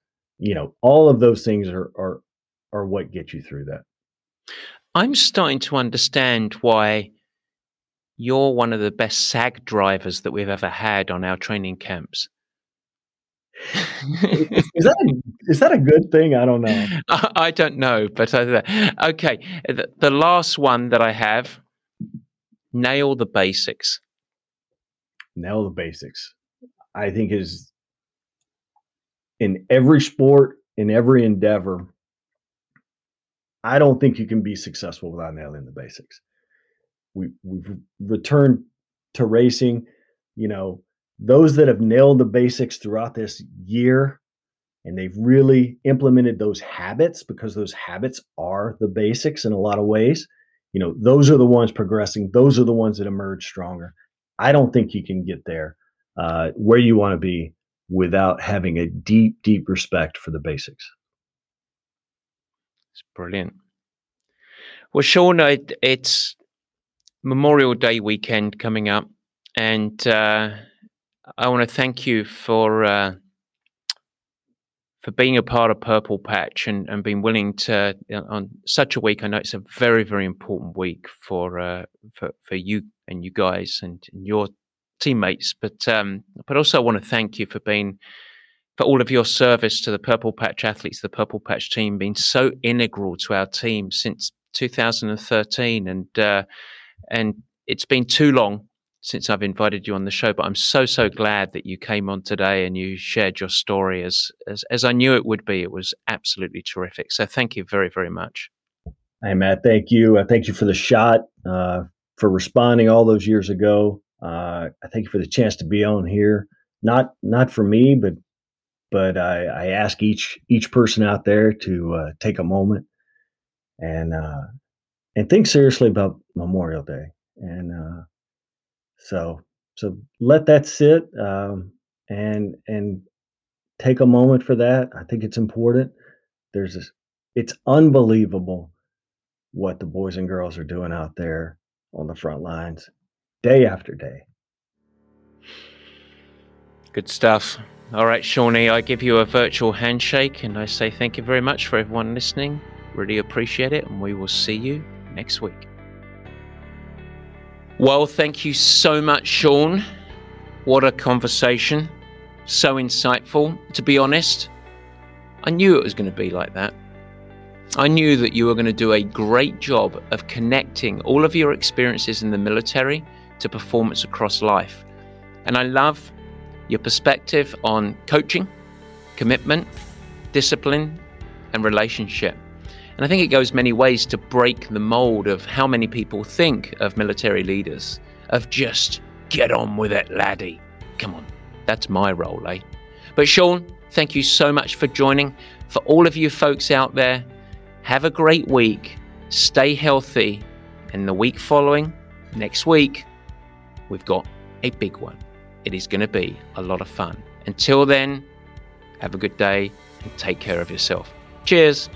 you know all of those things are are are what get you through that i'm starting to understand why you're one of the best sag drivers that we've ever had on our training camps is that a, is that a good thing? I don't know. I, I don't know, but I, uh, okay. The, the last one that I have: nail the basics. Nail the basics. I think is in every sport, in every endeavor, I don't think you can be successful without nailing the basics. We we've returned to racing, you know, those that have nailed the basics throughout this year and they've really implemented those habits because those habits are the basics in a lot of ways. You know, those are the ones progressing. Those are the ones that emerge stronger. I don't think you can get there uh, where you want to be without having a deep, deep respect for the basics. It's brilliant. Well, Sean, it's Memorial Day weekend coming up, and uh, I want to thank you for uh, for being a part of Purple Patch and, and being willing to on such a week. I know it's a very, very important week for uh, for for you and you guys and, and your teammates, but um, but also I want to thank you for being for all of your service to the Purple Patch athletes, the Purple Patch team, being so integral to our team since 2013, and uh, and it's been too long since I've invited you on the show, but I'm so so glad that you came on today and you shared your story as as, as I knew it would be. It was absolutely terrific. So thank you very very much. Hey Matt, thank you. Uh, thank you for the shot, uh, for responding all those years ago. Uh, I thank you for the chance to be on here. Not not for me, but but I, I ask each each person out there to uh, take a moment and uh, and think seriously about Memorial Day. And uh, so so let that sit um, and and take a moment for that. I think it's important. There's this, it's unbelievable what the boys and girls are doing out there on the front lines day after day. Good stuff. All right, Shawnee, I give you a virtual handshake and I say thank you very much for everyone listening. Really appreciate it, and we will see you next week. Well, thank you so much, Sean. What a conversation. So insightful. To be honest, I knew it was going to be like that. I knew that you were going to do a great job of connecting all of your experiences in the military to performance across life. And I love your perspective on coaching, commitment, discipline, and relationship. And I think it goes many ways to break the mold of how many people think of military leaders of just get on with it, laddie. Come on, that's my role, eh? But Sean, thank you so much for joining. For all of you folks out there, have a great week. Stay healthy. And the week following, next week, we've got a big one. It is going to be a lot of fun. Until then, have a good day and take care of yourself. Cheers.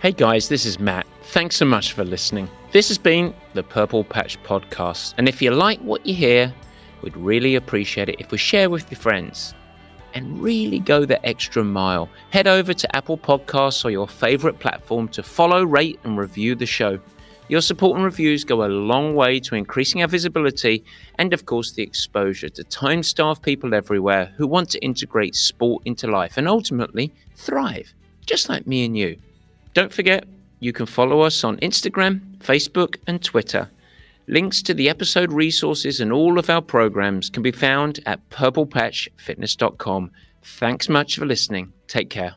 Hey guys, this is Matt. Thanks so much for listening. This has been the Purple Patch Podcast. And if you like what you hear, we'd really appreciate it if we share with your friends and really go the extra mile. Head over to Apple Podcasts or your favorite platform to follow, rate, and review the show. Your support and reviews go a long way to increasing our visibility and, of course, the exposure to time starved people everywhere who want to integrate sport into life and ultimately thrive, just like me and you. Don't forget, you can follow us on Instagram, Facebook, and Twitter. Links to the episode resources and all of our programs can be found at purplepatchfitness.com. Thanks much for listening. Take care.